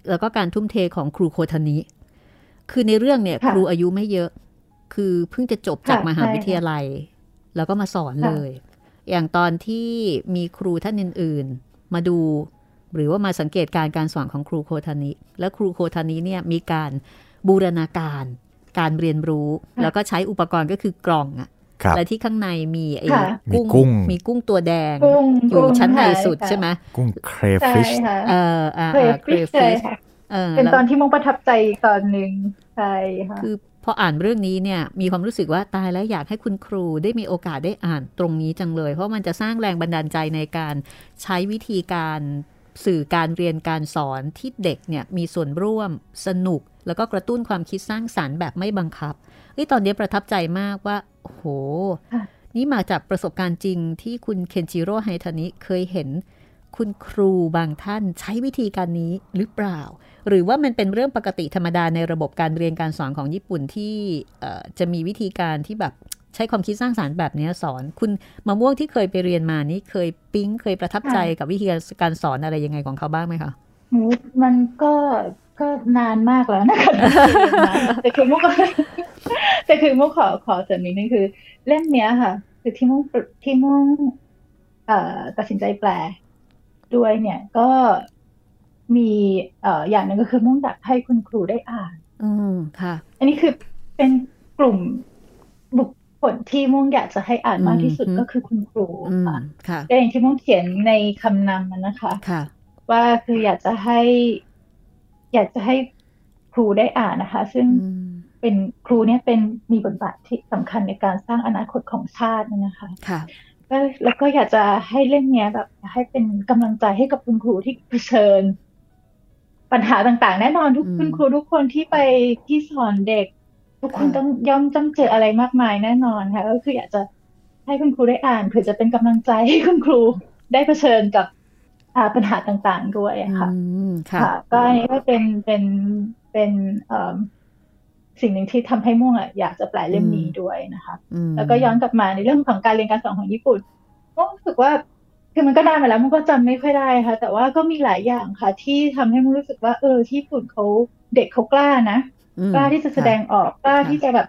[SPEAKER 1] แล้วก็การทุ่มเทของครูโคทานิคือในเรื่องเนี่ย
[SPEAKER 3] ค่ะ
[SPEAKER 1] ครูอายุไม่เยอะ คือเพิ่งจะจบจาก
[SPEAKER 3] ค่ะ
[SPEAKER 1] มหา
[SPEAKER 3] ใช่
[SPEAKER 1] วิทยาลัย แล้วก็มาสอน
[SPEAKER 3] ค่ะ
[SPEAKER 1] เลย อย่างตอนที่มีครูท่านอื่นๆ มาดูหรือว่ามาสังเกตการการสอนของครูโคทานิ และครูโคทานิเนี่ยมีการบูรณาการ การเรียนรู้ แล้วก็ใช้อุปกรณ์ก็คือกล่องอะ
[SPEAKER 2] ครับ
[SPEAKER 1] และที่ข้างในมีไอ้
[SPEAKER 3] ค่ะ
[SPEAKER 1] กุ้ง
[SPEAKER 2] มีกุ้ง
[SPEAKER 1] มีกุ้งตัวแดง
[SPEAKER 3] กุ้ง
[SPEAKER 1] อยู่
[SPEAKER 3] กุ้ง
[SPEAKER 1] ชั้นใน
[SPEAKER 3] ค่ะ
[SPEAKER 1] สุด
[SPEAKER 3] ค่ะ
[SPEAKER 1] ใช่ไหม
[SPEAKER 2] กุ้งเคร
[SPEAKER 3] ใช่
[SPEAKER 2] ฟิช
[SPEAKER 3] ค่ะ
[SPEAKER 1] เอออ่า
[SPEAKER 3] เคร
[SPEAKER 1] อ่า
[SPEAKER 3] ฟิช
[SPEAKER 1] crayfish
[SPEAKER 3] ใช่ค่ะ
[SPEAKER 1] เออ
[SPEAKER 3] เป็น
[SPEAKER 1] แล้ว
[SPEAKER 3] ตอนที่มุงประทับใจตอนหนึ่งใช่ค่ะ
[SPEAKER 1] คือพ ออ่านเรื่องนี้เนี่ยมีความรู้สึกว่าตายแล้วอยากให้คุณครูได้มีโอกาสได้อ่านตรงนี้จังเลย เพราะมันจะสร้างแรงบันดาลใจในการใช้วิธีการสื่อการเรียนการสอนที่เด็กเนี่ยมีส่วนร่วมสนุก แล้วก็กระตุ้นความคิดสร้างสารรค์แบบไม่บังคับเฮ้ยตอนนี้ประทับใจมากว่าโห นี่มาจากประสบการณ์จริงที่คุณเคนจิโร่ไฮทานิเคยเห็น คุณครูบางท่านใช้วิธีการนี้หรือเปล่า หรือว่ามันเป็นเรื่องปกติธรรมดาในระบบการเรียนการสอนของญี่ปุ่นที่จะมีวิธีการที่แบบใช้ความคิดสร้างสารรค์แบบนี้สอน คุณมะม่วงที่เคยไปเรียนมานี่เคยปิ๊งเคยประทับใจกับวิธีการสอนอะไรยังไงของเขาบ้างไหมคะ
[SPEAKER 3] มันก็ก็นานมากแล้วนะคะแต่คือมุกแต่คือมุกขอขอเสริมนิดนึงคือ เล่มเนี้ยค่ะ คือที่มุกที่มุกตัดสินใจแปล ด้วยเนี่ยก็มีเอ่ออย่างหนึ่งก็คือมุกอยากให้คุณครูได้อ่าน
[SPEAKER 1] อืมค่ะ
[SPEAKER 3] อันนี้คือเป็นกลุ่มบุคคลที่มุกอยากจะให้อ่านมากที่สุด
[SPEAKER 1] อืม
[SPEAKER 3] ก็คือคุณครู
[SPEAKER 1] อืม
[SPEAKER 3] ค่ะ
[SPEAKER 1] ค่ะ
[SPEAKER 3] ก็อย่างที่มุกเขียนในคำนำมันนะคะ
[SPEAKER 1] ค่ะ
[SPEAKER 3] ว่าคืออยากจะให้ อยากจะให้ครูได้อ่านนะคะ ซึ่ง
[SPEAKER 1] อืม
[SPEAKER 3] เป็นครูเนี่ยเป็นมีบทบาทที่สำคัญในการสร้างอนาคตของชาตินะคะ
[SPEAKER 1] ค่ะ
[SPEAKER 3] ก็แล้วก็อยากจะให้เรื่องเนี้ยแบบ ให้เป็นกำลังใจให้กับคุณครูที่เผชิญ ปัญหาต่างๆ แน่นอนทุก
[SPEAKER 1] อืม
[SPEAKER 3] คุณครูทุกคนที่ไปที่สอนเด็ก ทุกคน
[SPEAKER 1] ค่ะ
[SPEAKER 3] ต้องย่อมต้องเจออะไรมากมายแน่นอนค่ะก็คืออยากจะให้คุณครูได้อ่านเผื่อจะเป็นกำลังใจให้คุณครูได้เผชิญกับอ่าปัญหาต่างๆด้วยค่ะ
[SPEAKER 1] อืมค่ะ
[SPEAKER 3] ค่ะ ก็อันนี้ก็เป็นเป็นเป็นเอ่อ สิ่งหนึ่งที่ทำให้ม่วงอะอยากจะแปลเล่มนี้ด้วยนะคะ
[SPEAKER 1] อืม
[SPEAKER 3] แล้วก็ย้อนกลับมาในเรื่องของการเรียนการสอนของญี่ปุ่นม่วงรู้สึกว่าคือมันก็นานมาแล้วมันก็จำไม่ค่อยได้ค่ะ แต่ว่าก็มีหลายอย่างค่ะ ที่ทำให้ม่วงรู้สึกว่า เออที่ญี่ปุ่นเขาเด็กเขากล้านะ
[SPEAKER 1] อืม
[SPEAKER 3] กล้าที่จะแสดงออกกล้าที่จะแบบ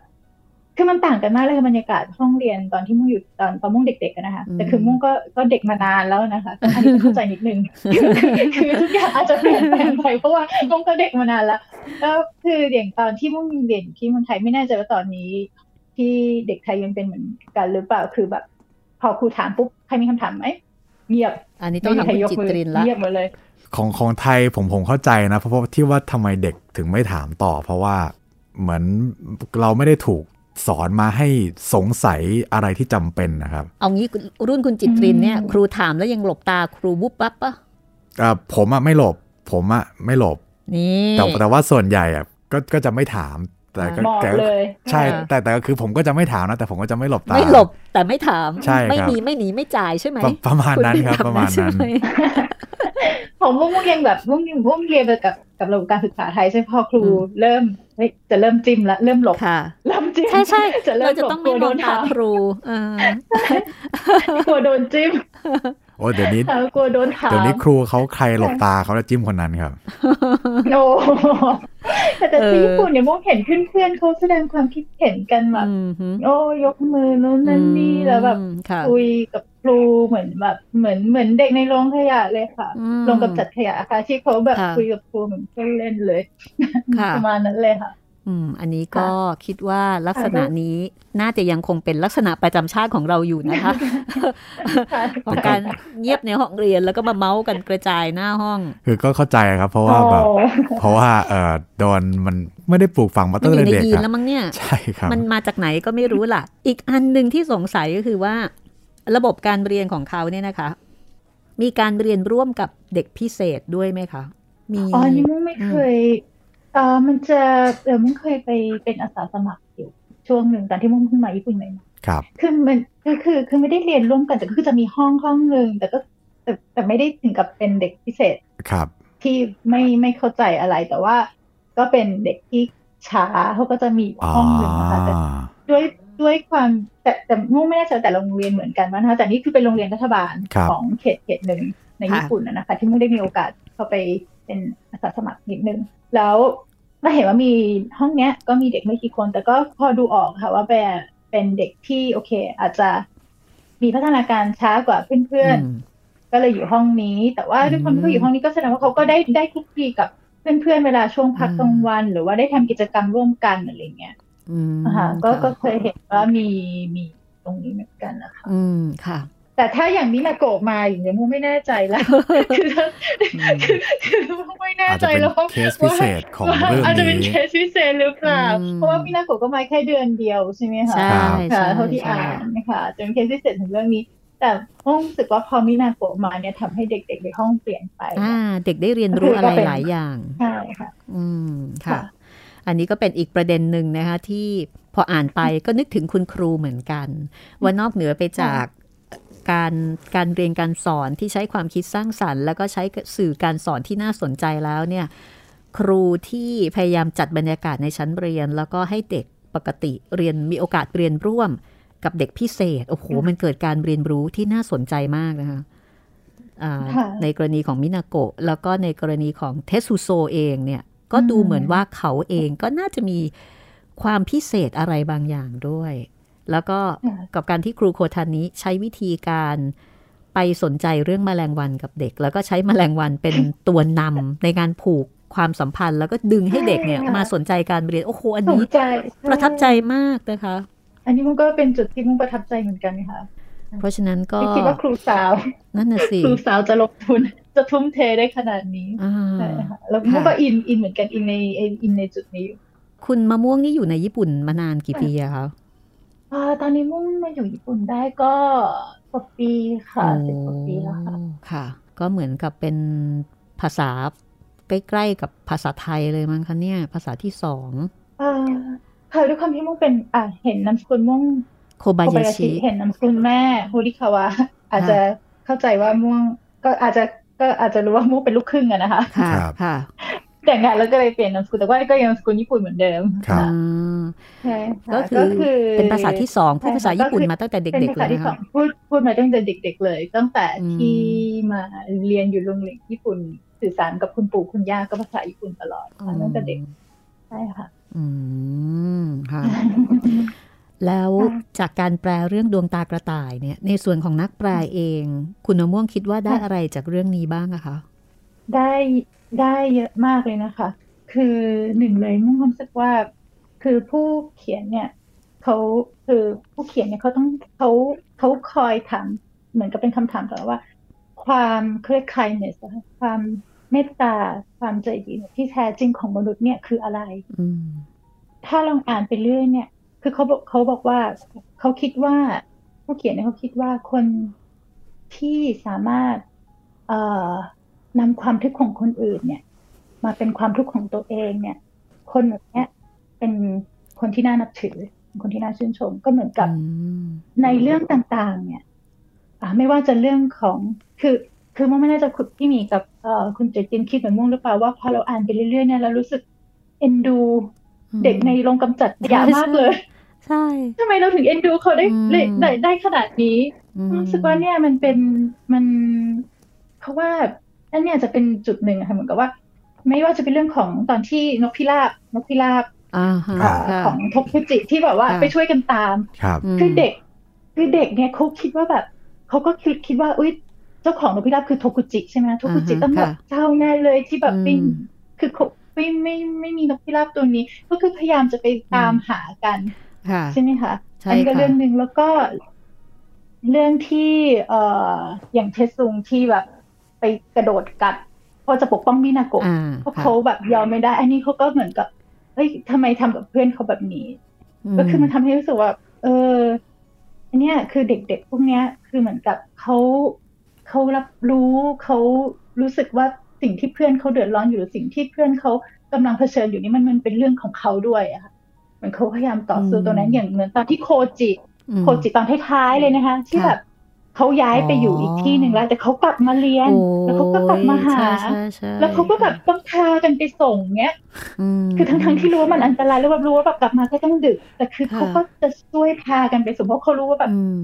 [SPEAKER 3] คือมันต่างกันมากเลยกับบรรยากาศห้องเรียนตอนที่มุ่งอยู่ตอนตอนมุ่งเด็กๆอะนะคะ แต่คือมุ่งก็ก็เด็กมานานแล้วนะคะอันนี้ต้องเข้าใจนิดนึงคือคือคือทุกอย่างอาจจะเปลี่ยนแปลงไปเพราะว่ามุ่งก็เด็กมานานแล้วแล้วคืออย่างตอนที่มุ่งเรียนที่เมืองไทยไม่แน่ใจว่าตอนนี้ ที่เด็กไทยยังเป็นเหมือนกันหรือเปล่าคือแบบ พอครูถามปุ๊บใครมีคำถามไหมเงียบ
[SPEAKER 1] อันนี้ต้องถามคุณจิตรินละ
[SPEAKER 3] เงียบหมดเลย
[SPEAKER 2] ของของไทยผมผมเข้าใจนะ เพราะว่าที่ว่าทำไมเด็กถึงไม่ถามต่อ เพราะว่าเหมือนเราไม่ได้ถูก สอนมาให้สงสัยอะไรที่จำเป็นนะครับ
[SPEAKER 1] เอางี้รุ่นคุณจิตรินเนี่ย
[SPEAKER 3] อืม
[SPEAKER 1] ครูถามแล้วยังหลบตาครูวุบปั๊บปะ
[SPEAKER 2] เอ่อผมอะไม่หลบ ผมอะไม่หลบ
[SPEAKER 1] นี่
[SPEAKER 2] แต่แต่ว่าส่วนใหญ่อะก็ก็จะไม่ถาม แต่ก็
[SPEAKER 3] บอก
[SPEAKER 2] แต่
[SPEAKER 3] เลย
[SPEAKER 2] ใช่
[SPEAKER 1] อ่า
[SPEAKER 2] แต่แต่ก็คือผมก็จะไม่ถามนะ แต่ผมก็จะไม่หลบตา
[SPEAKER 1] ไม่หลบแต่ไม่ถาม
[SPEAKER 2] ใช่ครับ
[SPEAKER 1] ไม่หนีไม่หนีไม่จ่ายใช่ไหม
[SPEAKER 2] ประประมาณนั้นครับ
[SPEAKER 1] ณ
[SPEAKER 2] ประมาณ
[SPEAKER 1] ใช่
[SPEAKER 2] นั้น
[SPEAKER 1] ไห
[SPEAKER 3] ผมมุ่งมุ่งเรียนแบบมุ่งมุ่งเรียนไปกับกับระบบการศึกษาไทยใช่ไหมพอครูเริ่มเฮ้ยจะเริ่มจิ้มละเริ่มหลบ
[SPEAKER 1] ค่ะ
[SPEAKER 3] เริ่ม จิ้ม
[SPEAKER 1] ใช่ใช่
[SPEAKER 3] จะเริ่
[SPEAKER 1] เรา
[SPEAKER 3] ม
[SPEAKER 1] จะ
[SPEAKER 3] หลบ
[SPEAKER 1] ต้อง
[SPEAKER 3] กลั
[SPEAKER 1] ไม่
[SPEAKER 3] ว
[SPEAKER 1] ม
[SPEAKER 3] โด
[SPEAKER 1] อง
[SPEAKER 3] น
[SPEAKER 1] ตา
[SPEAKER 3] ถาม
[SPEAKER 1] ครูเออก
[SPEAKER 3] ลัวโดนจิ้ม
[SPEAKER 2] โอ้เดี๋ยวนี้
[SPEAKER 3] เออกลัวโดนถาม
[SPEAKER 2] เดี๋ยวนี้ครูเขาใครหลบตาเขาจะจิ้มคนนั้นครับ
[SPEAKER 3] โอ้แต่แต่ที่ญี่ปุ่นเนี่ยมุ่งเห็นเพื่อนๆเขาแสดงความคิดเห็นกันแบบ
[SPEAKER 1] อืมฮึ
[SPEAKER 3] โอ้ยกมือนู้นนั่นนี่แล้วแบบ
[SPEAKER 1] อืมค่ะ
[SPEAKER 3] คุยกับครูเหมือนแบบเหมือนเหมือนเด็กในโรงขยะเลยค่ะ
[SPEAKER 1] อืม
[SPEAKER 3] โรงกับจัดขยะค่ะที่เขาแบบ
[SPEAKER 1] ค่ะ
[SPEAKER 3] คุยกับครูเหมือนเพื่อนเล่นเลย
[SPEAKER 1] ค่ะ
[SPEAKER 3] ประมาณนั้นเลยค่ะ
[SPEAKER 1] อืม อันนี้ก็คิดว่าลักษณะนี้น่าจะยังคงเป็นลักษณะประจำชาติของเราอยู่นะคะ
[SPEAKER 3] ค่ะ
[SPEAKER 1] ของการเงียบในห้องเรียนแล้วก็มาเมาส์กันกระจายหน้าห้อง
[SPEAKER 2] คือก็เข้าใจครับ เพราะว่าแบบ
[SPEAKER 3] โอ้
[SPEAKER 2] เพราะว่าเออโดนมันไม่ได้ปลูกฝังมา
[SPEAKER 1] มั
[SPEAKER 2] ตั้
[SPEAKER 1] น
[SPEAKER 2] ง
[SPEAKER 1] อยู่
[SPEAKER 2] แต่
[SPEAKER 1] ใน
[SPEAKER 2] เด็ก
[SPEAKER 1] ยีน
[SPEAKER 2] อะ
[SPEAKER 1] แล้วมั้งเนี่ย
[SPEAKER 2] ใช่ครับ
[SPEAKER 1] มันมาจากไหนก็ไม่รู้ล่ะ อีกอันหนึ่งที่สงสัยก็คือว่า ระบบการเรียนของเขาเนี่ยนะคะ มีการเรียนร่วมกับเด็กพิเศษด้วยไหมคะมี
[SPEAKER 3] อ๋อนี่มุ่งไม่เคย เออมันจะเออมุ่งเคยไปเป็นอาสาสมัครอยู่ช่วงหนึ่งตอนที่มุ่งเพิ่งมาญี่ปุ่นใหม่
[SPEAKER 2] ครับ
[SPEAKER 3] ๆคือมันคือคือคือไม่ได้เรียนร่วมกันแต่ก็คือจะมีห้องห้องหนึ่งแต่ก็แต่แต่ไม่ได้ถึงกับเป็นเด็กพิเศษ
[SPEAKER 2] ครับ
[SPEAKER 3] ที่ไม่ไม่เข้าใจอะไรแต่ว่า ก็เป็นเด็กที่ช้าเขาก็จะมี
[SPEAKER 2] อ๋อ
[SPEAKER 3] ห้องหนึ่งนะคะแต่ด้วยด้วยความแต่แต่มุ่งไม่แน่ใจว่าแต่ละโรงเรียนเหมือนกันว่านะคะแต่นี่คือเป็นโรงเรียนรัฐบาล
[SPEAKER 2] ครับ
[SPEAKER 3] ของเขตเขตหนึ่งในญี่ปุ่นนะนะคะ ที่มุ่งได้มีโอกาสเข้าไป เป็นอาสาสมัครนิดนึงแล้วมาเห็นว่ามีห้องเนี้ยก็มีเด็กไม่กี่คน แต่ก็พอดูออกค่ะว่าเป็นเป็นเด็กที่โอเค อาจจะมีพัฒนาการช้ากว่าเพื่อนๆ
[SPEAKER 1] อืม
[SPEAKER 3] ก็เลยอยู่ห้องนี้ แต่ว่าด้วยความที่เขาอยู่ห้องนี้ก็แสดงว่าเขาก็ได้ได้คลุกคลีกับเพื่อนๆเวลาช่วงพัก
[SPEAKER 1] อืม
[SPEAKER 3] กลางวัน หรือว่าได้ทำกิจกรรมร่วมกันอะไรเงี้ย
[SPEAKER 1] อืม
[SPEAKER 3] นะคะก็
[SPEAKER 1] ค่ะ
[SPEAKER 3] ก็เคยเห็นว่ามีมีตรงนี้เหมือนกันนะคะ
[SPEAKER 1] อืมค่ะ
[SPEAKER 3] แต่ถ้าอย่างมินาโกะมาอย่างเงี้ยมูไม่แน่ใจแล้วคือถ้าคือคือมูไม่แน่
[SPEAKER 2] อาจ
[SPEAKER 3] ใจ
[SPEAKER 2] จะเป็น
[SPEAKER 3] แล้วว่า
[SPEAKER 2] เคสพิเศษของเรื่อง
[SPEAKER 3] อาจจะเป็น
[SPEAKER 2] นี้
[SPEAKER 3] เคสพิเศษหรือเปล่า
[SPEAKER 1] อืม
[SPEAKER 3] เพราะว่ามินาโกะก็มาแค่เดือนเดียวใช่ไหมคะ
[SPEAKER 1] ใช่
[SPEAKER 2] ครับ
[SPEAKER 1] ใช่
[SPEAKER 3] ค่ะเท่าที่
[SPEAKER 1] ใช่
[SPEAKER 3] อ่านนะคะจะเป็นเคสพิเศษถึงเรื่องนี้ แต่ห้องรู้สึกว่าพอมินาโกะมาเนี่ยทำให้เด็กๆในห้องเปลี่ยนไป
[SPEAKER 1] อ่าเด็กได้เรียนรู้อะไรหลายอย่าง
[SPEAKER 3] ใช่ค่ะ
[SPEAKER 1] อืมค่ะ
[SPEAKER 3] ค่ะ
[SPEAKER 1] อันนี้ก็เป็นอีกประเด็นหนึ่งนะคะที่พออ่านไปก็นึกถึงคุณครูเหมือนกัน ว่านอกเหนือไปจาก การการเรียนการสอนที่ใช้ความคิดสร้างสรรค์ แล้วก็ใช้สื่อการสอนที่น่าสนใจแล้วเนี่ยครูที่พยายามจัดบรรยากาศในชั้นเรียน แล้วก็ให้เด็กปกติเรียนมีโอกาสเรียนร่วมกับเด็กพิเศษ โอ้โห มันเกิดการเรียนรู้ที่น่าสนใจมากนะคะอ่า
[SPEAKER 3] ค่ะ
[SPEAKER 1] ในกรณีของมินาโกะ แล้วก็ในกรณีของเทสุโซเองเนี่ย ก็ดู
[SPEAKER 3] อืม
[SPEAKER 1] เหมือนว่าเขาเองก็น่าจะมีความพิเศษอะไรบางอย่างด้วย แล้วก็
[SPEAKER 3] ค่ะ
[SPEAKER 1] กับการที่ครูโคทันนี้ใช้วิธีการไปสนใจเรื่องแมลงวันกับเด็ก แล้วก็ใช้แมลงวันเป็นตัวนำในการผูกความสัมพันธ์ แล้วก็ดึงให้เด็กเนี่ย
[SPEAKER 3] ใช่ค่ะ
[SPEAKER 1] มาสนใจการเรียน โอ้โหอัน
[SPEAKER 3] สน
[SPEAKER 1] นี้
[SPEAKER 3] ใจ
[SPEAKER 1] ประทับใจมากนะคะ
[SPEAKER 3] อันนี้มันก็เป็นจุดที่มุงประทับใจเหมือนกันค่ะ
[SPEAKER 1] เพราะฉะนั้นก็
[SPEAKER 3] ไม่คิดว่าครูสาว
[SPEAKER 1] นั่นน่ะสิ
[SPEAKER 3] ครูสาวจะลงทุนจะทุ่มเทได้ขนาดนี้
[SPEAKER 1] อ่า
[SPEAKER 3] ใช่ค่ะแล้วมุงก็อินอินเหมือนกันอินในอินในจุดนี้อยู่
[SPEAKER 1] คุณมะม่วงนี่อยู่ในญี่ปุ่นมานานกี่ปีอะคะ
[SPEAKER 3] อ่าตอนนี้มุ่งมาอยู่ญี่ปุ่นได้ก็กว่าปีค่ะสิบกว่าปีแล้วค่ะ
[SPEAKER 1] โอ้ค่ะ ก็เหมือนกับเป็นภาษาใกล้ๆกับภาษาไทยเลยมั้งคะเนี่ย ภาษาที่สอง
[SPEAKER 3] เออค่ะด้วยความที่มุ่งเป็นอ่าเห็นนามสกุลมุ่ง
[SPEAKER 1] โคบา
[SPEAKER 3] โคบายายาชิ
[SPEAKER 1] ชิ
[SPEAKER 3] เห็นนามสกุลแม่ฮูริคาวะอาจจะเข้าใจว่าม่วงก็อาจจะก็อาจจะรู้ว่าม่วงเป็นลูกครึ่งอะนะคะ
[SPEAKER 1] ค่ะ
[SPEAKER 2] ครับ
[SPEAKER 1] ค่ะ
[SPEAKER 3] แต่งงานแล้วก็เลยเปลี่ยนนามสกุลแต่ว่าก็ยังนามสกุลญี่ปุ่นเหมือนเดิม
[SPEAKER 2] ครับ
[SPEAKER 1] อืม
[SPEAKER 3] ใช่ค่ะ
[SPEAKER 1] ก็คือเป็นภาษาที่สองพูดภาษาญี่ปุ่นมาตั้งแต่
[SPEAKER 3] เป็น
[SPEAKER 1] เด็กๆ
[SPEAKER 3] ภา
[SPEAKER 1] เล
[SPEAKER 3] ษายที่
[SPEAKER 1] นะ
[SPEAKER 3] สอ
[SPEAKER 1] คะ
[SPEAKER 3] งพูดพูดมาตั้งแต่เด็ก ๆ เลย ตั้งแต่
[SPEAKER 1] อืม
[SPEAKER 3] ที่มาเรียนอยู่โรงเรียนญี่ปุ่น สื่อสารกับคุณปู่คุณย่าก็ภาษาญี่ปุ่นตลอดค่ะตั้งแต่เด็กใช่ค่ะ
[SPEAKER 1] อืมค่ะแล้วจากการแปลเรื่องดวงตากระต่ายเนี่ย ในส่วนของนักแปลเอง คุณมะม่วงคิดว่าได้อะไรจากเรื่องนี้บ้างอะคะ
[SPEAKER 3] ได้ได้เยอะมากเลยนะคะ คือหนึ่งเลยมุ่งความรู้สึกว่า คือผู้เขียนเนี่ยเขาคือผู้เขียนเนี่ยเขาต้องเขาเขาคอยถามเหมือนกับเป็นคำถามตลอดว่า ความเครียด kindness นะคะความเมตตาความใจดีเนี่ยที่แท้จริงของมนุษย์เนี่ยคืออะไร
[SPEAKER 1] อืม
[SPEAKER 3] ถ้าลองอ่านไปเรื่อยเนี่ย คือเขาบอกเขาบอกว่าเขาคิดว่า ผู้เขียนเนี่ยเขาคิดว่าคนที่สามารถ เอ่อ นำความทุกข์ของคนอื่นเนี่ย มาเป็นความทุกข์ของตัวเองเนี่ย คนแบบเนี้ยเป็นคนที่น่านับถือ คนที่น่าชื่นชม ก็เหมือนกับ
[SPEAKER 1] อืม
[SPEAKER 3] ในเรื่องต่างๆ เนี่ยอ่าไม่ว่าจะเรื่องของคือคือมันไม่น่าจะคุณพี่หมีกับเอ่อคุณเจจินคิดเหมือนม่วงหรือเปล่าว่าพอเราอ่านไปเรื่อยๆเนี่ยเรารู้สึกเอ็นดูเด็กในโรงกำจัดขยะมากเลย
[SPEAKER 1] ใช่
[SPEAKER 3] ทำไมเราถึงเอ็นดูเขาได้
[SPEAKER 1] อืม
[SPEAKER 3] ได้ได้ได้ขนาดนี้
[SPEAKER 1] อืม
[SPEAKER 3] รู้สึกว่าเนี่ยมันเป็นมันเพราะว่า อันเนี้ยจะเป็นจุดหนึ่งอะค่ะเหมือนกับว่า ไม่ว่าจะเป็นเรื่องของตอนที่นกพิราบนกพิราบ
[SPEAKER 1] อ่าฮะ
[SPEAKER 3] เอ่อ
[SPEAKER 1] ค่ะ
[SPEAKER 3] ของทกพุจิที่แบบว่า
[SPEAKER 1] ค่ะ
[SPEAKER 3] ไปช่วยกันตาม
[SPEAKER 2] ครับ
[SPEAKER 1] ม
[SPEAKER 3] คือเด็กคือเด็กเนี่ยเขาคิดว่าแบบเขาก็คิดคิดว่าอุ้ยเจ้าของนกพิราบคือโทกุจิใช่ไหมโทกุจิ
[SPEAKER 1] อ่าฮะ
[SPEAKER 3] ต้องแบบ
[SPEAKER 1] ค่ะ
[SPEAKER 3] เจ้าแน่เลยที่แบบ
[SPEAKER 1] อืม
[SPEAKER 3] ไม่คือเขาไม่ไม่ไม่มีนกพิราบตัวนี้ ก็คือพยายามจะไปตาม
[SPEAKER 1] อืม
[SPEAKER 3] หากัน
[SPEAKER 1] ค่ะ
[SPEAKER 3] ใช่ไหมคะ
[SPEAKER 1] ใช่
[SPEAKER 3] อันนี้ก็
[SPEAKER 1] ค่ะ
[SPEAKER 3] เรื่องหนึ่งแล้วก็เรื่องที่เอ่ออย่างเทซุงที่แบบ ไปกระโดดกัดเพราะจะปกป้องมินาโกะ
[SPEAKER 1] อ่า
[SPEAKER 3] เพราะ
[SPEAKER 1] ค่ะ
[SPEAKER 3] เขาแบบยอมไม่ได้อันนี้เขาก็เหมือนกับเฮ้ยทำไมทำกับเพื่อนเขาแบบนี้ ก็คือมันทำให้รู้สึกว่า เอออันเนี้ยคือเด็กๆพวกเนี้ย คือเหมือนกับเขาเขารับรู้เขารู้สึกว่าสิ่งที่เพื่อนเขาเดือดร้อนอยู่หรือสิ่งที่เพื่อนเขากำลังเผชิญอยู่นี่มันมันเป็นเรื่องของเขาด้วยอะค่ะเหมือนเขาพยายามต่อสู้
[SPEAKER 1] อืม
[SPEAKER 3] ตรงนั้นอย่างเหมือนตอนที่โคจิ
[SPEAKER 1] อืม
[SPEAKER 3] โคจิตอนท้ายๆเลยนะคะ ที่
[SPEAKER 1] ค่ะ
[SPEAKER 3] แบบ เขาย้ายไปอยู่อีกที่หนึ่งแล้ว แต่เขากลับมาเรียน
[SPEAKER 1] โอ้
[SPEAKER 3] แล้วเขาก็กลับมาหา
[SPEAKER 1] ใช่ใช่ใช่
[SPEAKER 3] แล้วเขาก็แบบต้องพากันไปส่งเนี้ย
[SPEAKER 1] ม
[SPEAKER 3] คือทั้งๆที่รู้ว่ามันอันตรายแล้วแบบรู้ว่าแบบกลับมาก็ต้องดึก แต่คือ
[SPEAKER 1] ค่ะ
[SPEAKER 3] เขาก็จะช่วยพากันไปส่งเพราะเขารู้ว่าแบบ
[SPEAKER 1] อืม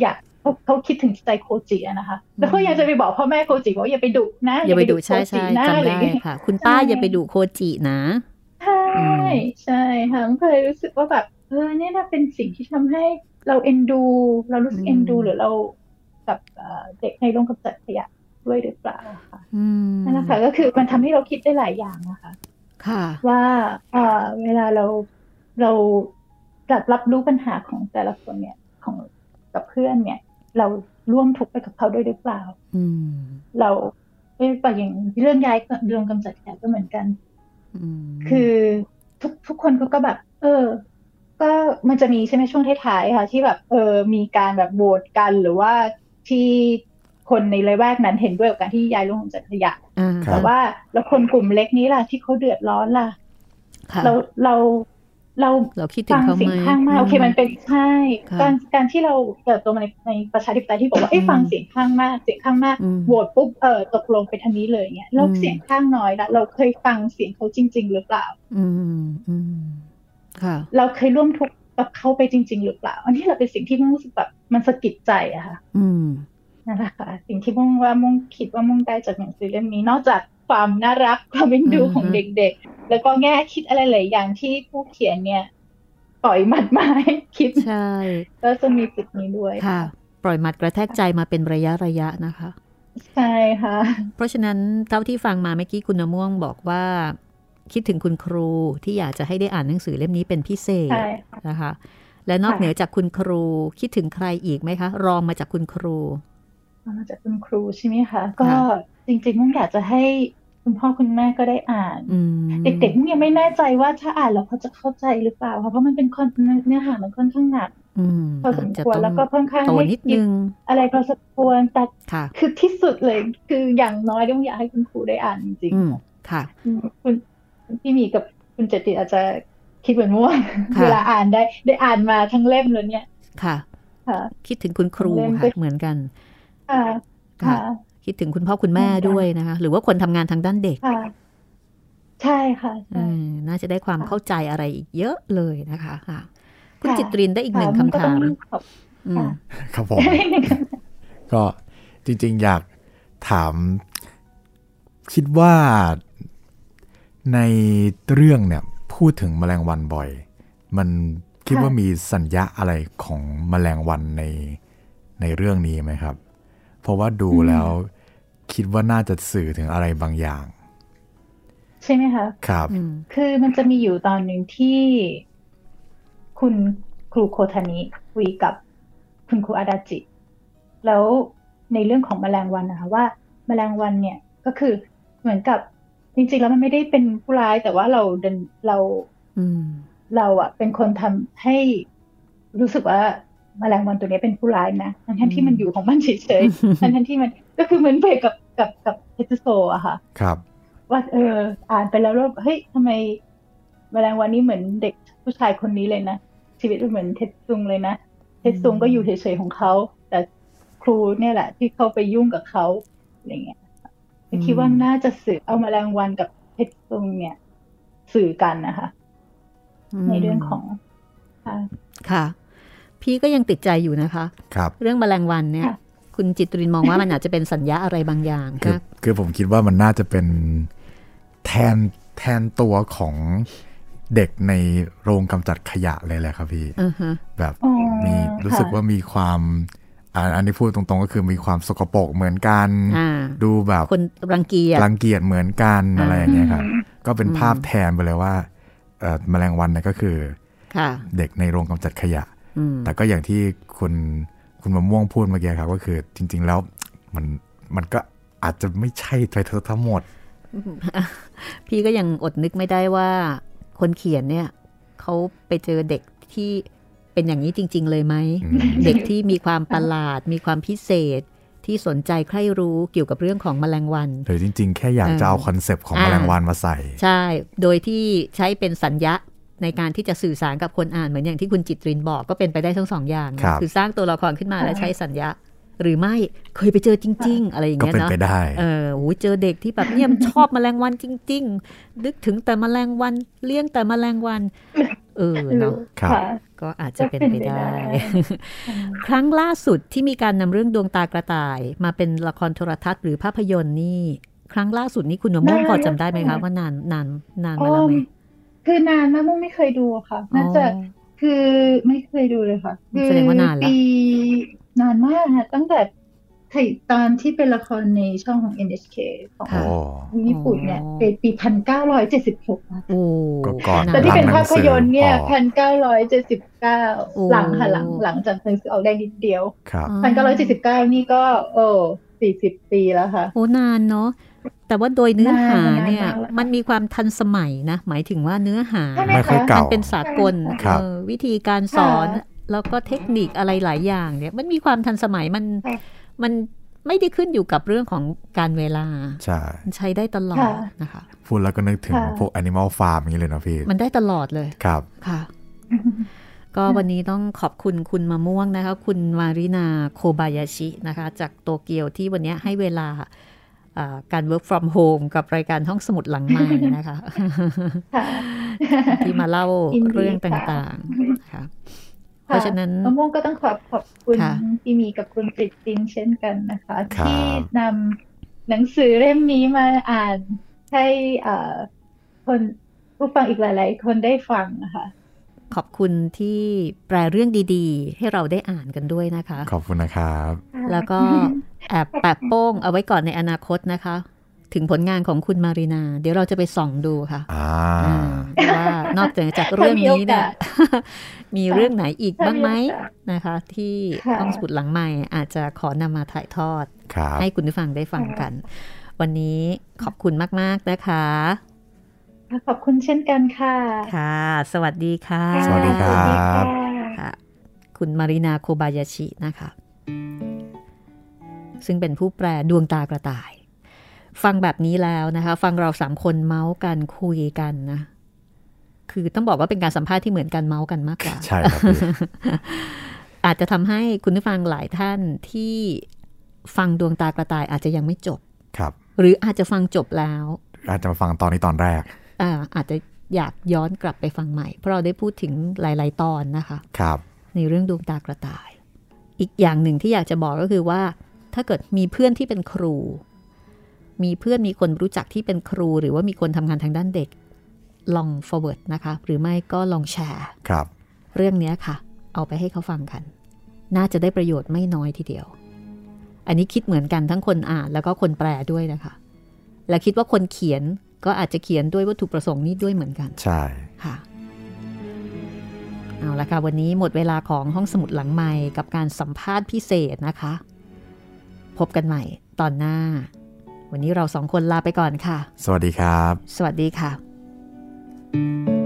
[SPEAKER 3] อยากเขาเขาคิดถึงใจโคจิอะนะคะ แล้วเขายังจะไปบอกพ่อแม่โคจิว่าอย่าไปดุนะ
[SPEAKER 1] อย่าไปดู
[SPEAKER 3] โค
[SPEAKER 1] ใช่
[SPEAKER 3] จิ
[SPEAKER 1] ใช่
[SPEAKER 3] นะ
[SPEAKER 1] จำ
[SPEAKER 3] อะไรอ
[SPEAKER 1] ได้
[SPEAKER 3] ย่างเงี้ย
[SPEAKER 1] ค่ะ คุณป้า
[SPEAKER 3] ใช่
[SPEAKER 1] อย่าไปดูโคจินะ
[SPEAKER 3] ใช่
[SPEAKER 1] อืม
[SPEAKER 3] ใช่ค่ะมันก็เลยรู้สึกว่าแบบเออเนี่ยน่าเป็นสิ่งที่ทำให้เราเอ็นดู เรารู้สึกเอ็นดูหรือเรา กับเอ่อเด็กในโรงกำจัดขยะด้วยหรือเปล่าค่ะ
[SPEAKER 1] อืม
[SPEAKER 3] นั่นแหละค่ะก็คือมันทำให้เราคิดได้หลายอย่างนะคะ
[SPEAKER 1] ค่ะ
[SPEAKER 3] ว่าเอ่อเวลาเราเราจัดรับรู้ปัญหาของแต่ละคนเนี่ยของกับเพื่อนเนี่ย เราร่วมทุกข์ไปกับเขาด้วยหรือเปล่า
[SPEAKER 1] อืม
[SPEAKER 3] เราเอ้ยแบบอย่างเรื่องย้ายเรื่องกำจัดขยะก็เหมือนกัน
[SPEAKER 1] อืม
[SPEAKER 3] คือทุกทุกคนเขาก็แบบ เออ ก็มันจะมีใช่ไหมช่วงท้ายๆค่ะ ที่แบบ เออ มีการแบบโหวตกันหรือว่า ที่คนในละแวกนั้นเห็นด้วยกับการที่ย้ายโรงกำจัดขยะ
[SPEAKER 1] อ่า
[SPEAKER 2] ครับ
[SPEAKER 3] แต่ว่าแล้วคนกลุ่มเล็กนี้ล่ะที่เขาเดือดร้อนล่ะ
[SPEAKER 1] ค่ะ
[SPEAKER 3] เราเราเรา
[SPEAKER 1] เราคิดถึง
[SPEAKER 3] ฟัง
[SPEAKER 1] เขา
[SPEAKER 3] เสีย
[SPEAKER 1] ไห
[SPEAKER 3] ง
[SPEAKER 1] ม
[SPEAKER 3] ข้างมากโอเคมันเป็นใช่
[SPEAKER 1] ค่ะ
[SPEAKER 3] การการที่เราเติบโตมาในในประชาธิปไตยที่บอกว่าเอ้ย
[SPEAKER 1] อืม
[SPEAKER 3] ฟังเสียงข้างมากเสียงข้างมาก
[SPEAKER 1] อืม
[SPEAKER 3] โหวตปุ๊บเออตกลงเป็นอันนี้เลยเนี่ยแล้ว
[SPEAKER 1] อืม
[SPEAKER 3] เสียงข้างน้อยล่ะเราเคยฟังเสียงเขาจริง ๆ หรือเปล่า
[SPEAKER 1] อืมอืมค่ะ
[SPEAKER 3] เราเคยร่วมทุกข์กับเขาไปจริง ๆ หรือเปล่า อันนี้เราเป็นสิ่งที่มุ่งรู้สึกแบบ มันสะกิดใจอะค่ะ
[SPEAKER 1] อืม
[SPEAKER 3] นั่นแหละค่ะ สิ่งที่มุ่งว่ามุ่งคิดว่ามุ่งได้จากหนังสือเล่มนี้ นอกจากความน่ารักความเป็นดู
[SPEAKER 1] อืม
[SPEAKER 3] ของเด็กๆ แล้วก็แง่คิดอะไรหลายอย่างที่ผู้เขียนเนี่ยปล่อยหมัดมาให้คิด
[SPEAKER 1] ใช่
[SPEAKER 3] ก็จะมีจุดนี้ด้วย
[SPEAKER 1] ค่ะ ปล่อยหมัดกระแทกใจมาเป็นระยะระยะนะคะ
[SPEAKER 3] ใช่ค่ะ
[SPEAKER 1] เพราะฉะนั้นเท่าที่ฟังมาเมื่อกี้คุณน้ำม่วงบอกว่า คิดถึงคุณครูที่อยากจะให้ได้อ่านหนังสือเล่มนี้เป็นพิเศษ
[SPEAKER 3] ใช่ค่ะ
[SPEAKER 1] นะคะ และนอก
[SPEAKER 3] ค่ะ
[SPEAKER 1] เหนือจากคุณครูคิดถึงใครอีกไหมคะ รองมาจากคุณครู
[SPEAKER 3] มาจากคุณครูใช่ไหมคะก็
[SPEAKER 1] ค่ะ
[SPEAKER 3] จริงๆมุ่งอยากจะให้คุณพ่อคุณแม่ก็ได้อ่าน
[SPEAKER 1] อืม
[SPEAKER 3] เด็กๆมุ่งยังไม่แน่ใจว่าถ้าอ่านแล้วเขาจะเข้าใจหรือเปล่าค่ะเพราะมันเป็นคอนเนื้อหามันค่อนข้างหนัก
[SPEAKER 1] อืม
[SPEAKER 3] พอสม
[SPEAKER 1] จะ
[SPEAKER 3] ควร
[SPEAKER 1] ต้อง
[SPEAKER 3] แล้วก็ค่อนข้าง
[SPEAKER 1] โต
[SPEAKER 3] ให้
[SPEAKER 1] นิด
[SPEAKER 3] คิด
[SPEAKER 1] นึง
[SPEAKER 3] อะไรพอสมควรแต่
[SPEAKER 1] ค่ะ
[SPEAKER 3] คือที่สุดเลยคืออย่างน้อยต้องอยากให้คุณครูได้อ่านจริง
[SPEAKER 1] อืมค่ะ
[SPEAKER 3] คุณพี่หมีกับคุณเจติอาจจะ คิดเหมือนม่วง
[SPEAKER 1] ค่ะ
[SPEAKER 3] เวลาอ่านได้ ได้อ่านมาทั้งเล่มเลยเนี่ย
[SPEAKER 1] ค่ะ
[SPEAKER 3] ค่ะ
[SPEAKER 1] คิดถึงคุณครู
[SPEAKER 3] เล่ม
[SPEAKER 1] ค่ะ
[SPEAKER 3] ก็
[SPEAKER 1] เหมือนกัน
[SPEAKER 3] ค่ะ
[SPEAKER 1] ค่ะ
[SPEAKER 3] ค่ะ
[SPEAKER 1] คิดถึงคุณพ่อคุณแม่
[SPEAKER 3] เหมือนกัน
[SPEAKER 1] ด้วยนะคะ หรือว่าคนทำงานทางด้านเด็ก
[SPEAKER 3] ค่ะใช่ค่ะ
[SPEAKER 1] อื
[SPEAKER 3] ใช่
[SPEAKER 1] มน่าจะได้ความ
[SPEAKER 3] ค่ะ
[SPEAKER 1] เข้าใจอะไรอีกเยอะเลยนะคะค่ะ คุณ
[SPEAKER 3] ค่ะ
[SPEAKER 1] จิตรินได้อีกหนึ่งะคำถาม
[SPEAKER 3] ก็ต้องขอบ
[SPEAKER 1] อืม
[SPEAKER 2] ครับผมก็จริง ๆ อยากถาม คิดว่าในเรื่องเนี่ย พูดถึงแมลงวันบ่อย มันคิด
[SPEAKER 3] ค่ะ
[SPEAKER 2] ว่ามีสัญญาอะไรของแมลงวันในในเรื่องนี้ไหมครับ เพราะว่าดูแล้วคิดว่าน่าจะสื่อถึงอะไรบางอย่าง
[SPEAKER 3] ใช่ไหมคะ
[SPEAKER 2] ครับ
[SPEAKER 1] อืม
[SPEAKER 3] คือมันจะมีอยู่ตอนหนึ่งที่คุณครูโคทานิคุยกับคุณครูอาดาจิ แล้วในเรื่องของแมลงวันนะคะว่า แมลงวันเนี่ยก็คือเหมือนกับ จริงๆแล้วมันไม่ได้เป็นผู้ร้ายแต่ว่าเราเดินเรา
[SPEAKER 1] อืม
[SPEAKER 3] เราอะเป็นคนทำให้รู้สึกว่าแมลงวันตัวนี้เป็นผู้ร้ายนะทั้งๆที่มันอยู่ของมันเฉยๆทั้งๆที่มันก็คือเหมือนไปกับกับกับเทสโซอะค่ะ
[SPEAKER 2] ครับ
[SPEAKER 3] ว่าเออ อ่านไปแล้วแล้วเฮ้ยทำไมแมลงวันนี้เหมือนเด็กผู้ชายคนนี้เลยนะชีวิตมันเหมือนเทสซุงเลยนะเทสซุงก็อยู่เฉยๆของเขาแต่ครูเนี่ยแหละ ที่เข้าไปยุ่งกับเขาอะไรเงี้ย
[SPEAKER 1] อืม
[SPEAKER 3] คิดว่าน่าจะสื่อเอาแมลงวันกับเทสซุงเนี่ย สื่อกันนะคะ ในเรื่องของค่ะ
[SPEAKER 1] ค่ะ พี่ก็ยังติดใจอยู่นะคะ
[SPEAKER 2] ครับ
[SPEAKER 1] เรื่องแมลงวันเนี่ย
[SPEAKER 3] ค่ะ
[SPEAKER 1] คุณจิตรินมองว่ามันอาจจะเป็นสัญญาอะไรบางอย่าง
[SPEAKER 2] คือ
[SPEAKER 1] ค่ะ
[SPEAKER 2] คือผมคิดว่ามันน่าจะเป็นแทนแทนตัวของเด็กในโรงกำจัดขยะเลยแหละครับพี่
[SPEAKER 1] อือฮะ
[SPEAKER 2] แบบ
[SPEAKER 3] อ๋อ
[SPEAKER 2] มีรู้สึก
[SPEAKER 3] ค่ะ
[SPEAKER 2] ว่ามีความ อ่าอันนี้พูดตรงๆก็คือมีความสกปรกเหมือนกัน
[SPEAKER 1] อ่า
[SPEAKER 2] ดูแบบ
[SPEAKER 1] คนรังเกียจ
[SPEAKER 2] รังเกียจเหมือนกัน
[SPEAKER 1] อ่า
[SPEAKER 2] อะไรอย่างเงี้ยครับ
[SPEAKER 3] อืม
[SPEAKER 2] ก็เป็น
[SPEAKER 1] อืม
[SPEAKER 2] ภาพแทนไปเลยว่าเอ่อแมลงวันเนี่ยก็คือ
[SPEAKER 1] ค่ะ
[SPEAKER 2] เด็กในโรงกำจัดขยะ
[SPEAKER 1] อืม
[SPEAKER 2] แต่ก็อย่างที่คุณคุณมะม่วงพูดเมื่อกี้ครับก็คือจริง ๆ แล้วมันมันก็อาจจะไม่ใช่ไปทั้งหมด
[SPEAKER 1] พี่ก็ยังอดนึกไม่ได้ว่า คนเขียนเนี่ยเขาไปเจอเด็กที่ เป็นอย่างนี้จริง ๆ เลยไหม
[SPEAKER 2] อืม
[SPEAKER 1] เด็กที่มีความประหลาด มีความพิเศษที่สนใจใคร่รู้เกี่ยวกับเรื่องของแมลงวัน
[SPEAKER 2] หรือจริง ๆ แค่อยากจะเอาคอนเซปต์ของ
[SPEAKER 1] อ่า
[SPEAKER 2] แมลงวันมาใส่
[SPEAKER 1] ใช่ โดยที่ใช้เป็นสัญญาในการที่จะสื่อสารกับคนอ่านเหมือนอย่างที่คุณจิตรินบอกก็เป็นไปได้ทั้งสองอย่างนะครับอสร้างตัวละครขึ้นมาแล้วใช้สัญญาหรือไม่เคยไปเจอจริง ๆ อะไรอย่าง
[SPEAKER 2] ก็
[SPEAKER 1] เงี้ย
[SPEAKER 2] เป็น
[SPEAKER 1] เนาะ
[SPEAKER 2] ไปได้
[SPEAKER 1] เออโอ้ยเจอเด็กที่แบบเนี่ยมันชอบแมลงวันจริง ๆ นึกถึงแต่แมลงวันเลี้ยงแต่แมลงวัน เออเนาะ
[SPEAKER 2] ครับ
[SPEAKER 3] ค่ะ
[SPEAKER 1] ก็อาจจะเป็น
[SPEAKER 3] ก็
[SPEAKER 1] ไป
[SPEAKER 3] เป็นไปได้
[SPEAKER 1] ได้ ครั้งล่าสุดที่มีการนำเรื่องดวงตากระต่าย มาเป็นละครโทรทัศน์หรือภาพยนตร์นี่ ครั้งล่าสุดนี้คุณหนุ่มม่วงพอจำได้ไหมคะว่านานนานนานมาแล้วไหม
[SPEAKER 3] คือนานมากมุ่งไม่เคยดูอะค่ะน่าจะ
[SPEAKER 1] อ๋อ
[SPEAKER 3] คือไม่เคยดูเลยค่ะ
[SPEAKER 1] แสดงว่านานละ
[SPEAKER 3] ปีนานมากค่ะตั้งแต่ถ่าย ตอนที่เป็นละครในช่องของ NHK ของ
[SPEAKER 1] ค่ะ
[SPEAKER 2] โอ้
[SPEAKER 3] ญี่ปุ่นเนี่ยเป็นปีพันเก้าร้อยเจ็ดสิบหก
[SPEAKER 1] โอ้
[SPEAKER 2] ก็ก่อนา
[SPEAKER 3] แต่ที่เป็นภาพยนตร์เนี่ย
[SPEAKER 2] หลั
[SPEAKER 3] พั
[SPEAKER 2] ง
[SPEAKER 3] นเก้าร้อยเจ็ดสิบเก้า
[SPEAKER 1] โอ้
[SPEAKER 3] หลังค่ะหลังหลังจากหนังสือออกได้นิดเดียว
[SPEAKER 2] ครับ
[SPEAKER 3] พันเก้าร้อยเจ็ดสิบเก้านี่ก็ โอ้สี่สิบปีแล้วค่ะ
[SPEAKER 1] โอ้นานเนาะแต่ว่าโดยเนื้อหานา
[SPEAKER 3] น
[SPEAKER 1] เนี่ย
[SPEAKER 3] นานมาก
[SPEAKER 1] มันมีความทันสมัยนะ หมายถึงว่าเนื้อหา
[SPEAKER 3] ใช่ไหม
[SPEAKER 2] ไม่ค่อย
[SPEAKER 3] คะ
[SPEAKER 2] เก่า
[SPEAKER 1] มันเป็นสากล
[SPEAKER 2] ครับ
[SPEAKER 1] เออวิธีการสอน
[SPEAKER 3] ค่ะ
[SPEAKER 1] แล้วก็เทคนิคอะไรหลายอย่างเนี่ย มันมีความทันสมัยมัน
[SPEAKER 3] ค่ะ
[SPEAKER 1] มันไม่ได้ขึ้นอยู่กับเรื่องของการเวลา
[SPEAKER 2] ใช่
[SPEAKER 1] มันใช้ได้ตลอด
[SPEAKER 3] ค่ะ
[SPEAKER 1] นะคะ
[SPEAKER 2] พูดแล้วก็นึกถึง
[SPEAKER 3] ค่ะ
[SPEAKER 2] พวก Animal Farm อย่างนี้เลยนะพี่
[SPEAKER 1] มันได้ตลอดเลย
[SPEAKER 2] ครับ
[SPEAKER 1] ค่ะ ก็วันนี้ต้องขอบคุณคุณมะม่วงนะคะ คุณมารินาโคบายาชินะคะ จากโตเกียวที่วันนี้ให้เวลาอ่าการ work from home กับรายการห้องสมุดหลังไม้นะคะ
[SPEAKER 3] ค่ะ
[SPEAKER 1] ที่มาเล่า
[SPEAKER 3] ยินดี
[SPEAKER 1] เรื่อง
[SPEAKER 3] ค่ะ
[SPEAKER 1] ต่างๆค่ะ เพราะฉะนั้น
[SPEAKER 3] มะม่วงก็ต้องขอบขอบคุณ
[SPEAKER 1] ค่ะ
[SPEAKER 3] พี่มีกับคุณปริตตินเช่นกันนะคะ
[SPEAKER 2] ครับ
[SPEAKER 3] ที่นำหนังสือเล่มนี้มาอ่านให้เอ่อคนผู้ฟังอีกหลาย ๆ คนได้ฟังนะคะ
[SPEAKER 1] ขอบคุณที่แปลเรื่องดีๆ ให้เราได้อ่านกันด้วยนะคะ
[SPEAKER 2] ขอบคุณนะครับ
[SPEAKER 1] แล้วก็แอบแปะโป้งเอาไว้ก่อนในอนาคตนะคะ ถึงผลงานของคุณมารีนา เดี๋ยวเราจะไปส่องดูค่ะ
[SPEAKER 2] อ่า
[SPEAKER 1] อ่าว่านอกจากเรื่องนี้เนี่ยมีเรื่องไหนอีกบ้างไหม
[SPEAKER 3] ถ้ามีโอกาส
[SPEAKER 1] นะคะ ที่
[SPEAKER 3] ค่ะ
[SPEAKER 1] ห้องสมุดหลังใหม่อาจจะขอนำมาถ่ายทอด
[SPEAKER 2] ครับ
[SPEAKER 1] ให้คุณผู้ฟังได้ฟังกัน วันนี้ขอบคุณมาก ๆ นะคะ
[SPEAKER 3] ขอบคุณเช่นกันค่ะ
[SPEAKER 1] ค่ะ สวัสดีค่ะ
[SPEAKER 2] สวัสดีครับ
[SPEAKER 3] สวัสดีค่ะ
[SPEAKER 1] ค่ะ คุณมารินาโคบายาชินะคะ ซึ่งเป็นผู้แปลดวงตากระต่าย ฟังแบบนี้แล้วนะคะ ฟังเราสามคนเมาส์กันคุยกันนะ คือต้องบอกว่าเป็นการสัมภาษณ์ที่เหมือนกันเมาส์กันมากกว่า
[SPEAKER 2] ใช่ครับพี่
[SPEAKER 1] อาจจะทำให้คุณผู้ฟังหลายท่านที่ฟังดวงตากระต่ายอาจจะยังไม่จบ
[SPEAKER 2] ครับ
[SPEAKER 1] หรืออาจจะฟังจบแล้ว
[SPEAKER 2] อาจจะมาฟังตอนนี้ตอนแรก
[SPEAKER 1] อ่า อาจจะอยากย้อนกลับไปฟังใหม่ เพราะเราได้พูดถึงหลาย ๆ ตอนนะคะ
[SPEAKER 2] ครับ
[SPEAKER 1] ในเรื่องดวงตากระต่าย อีกอย่างหนึ่งที่อยากจะบอกก็คือว่า ถ้าเกิดมีเพื่อนที่เป็นครู มีเพื่อนมีคนรู้จักที่เป็นครู หรือว่ามีคนทำงานทางด้านเด็ก ลอง forward นะคะ หรือไม่ก็ลองแชร์
[SPEAKER 2] ครับ
[SPEAKER 1] เรื่องเนี้ยค่ะ เอาไปให้เขาฟังกัน น่าจะได้ประโยชน์ไม่น้อยทีเดียว อันนี้คิดเหมือนกันทั้งคนอ่านแล้วก็คนแปลด้วยนะคะ และคิดว่าคนเขียนก็อาจจะเขียนด้วยวัตถุประสงค์นี้ด้วยเหมือนกัน
[SPEAKER 2] ใช่
[SPEAKER 1] ค่ะเอาละค่ะวันนี้หมดเวลาของห้องสมุดหลังใหม่กับการสัมภาษณ์พิเศษนะคะ พบกันใหม่ตอนหน้า วันนี้เราสองคนลาไปก่อนค่ะ
[SPEAKER 2] สวัสดีครับ
[SPEAKER 1] สวัสดีค่ะ「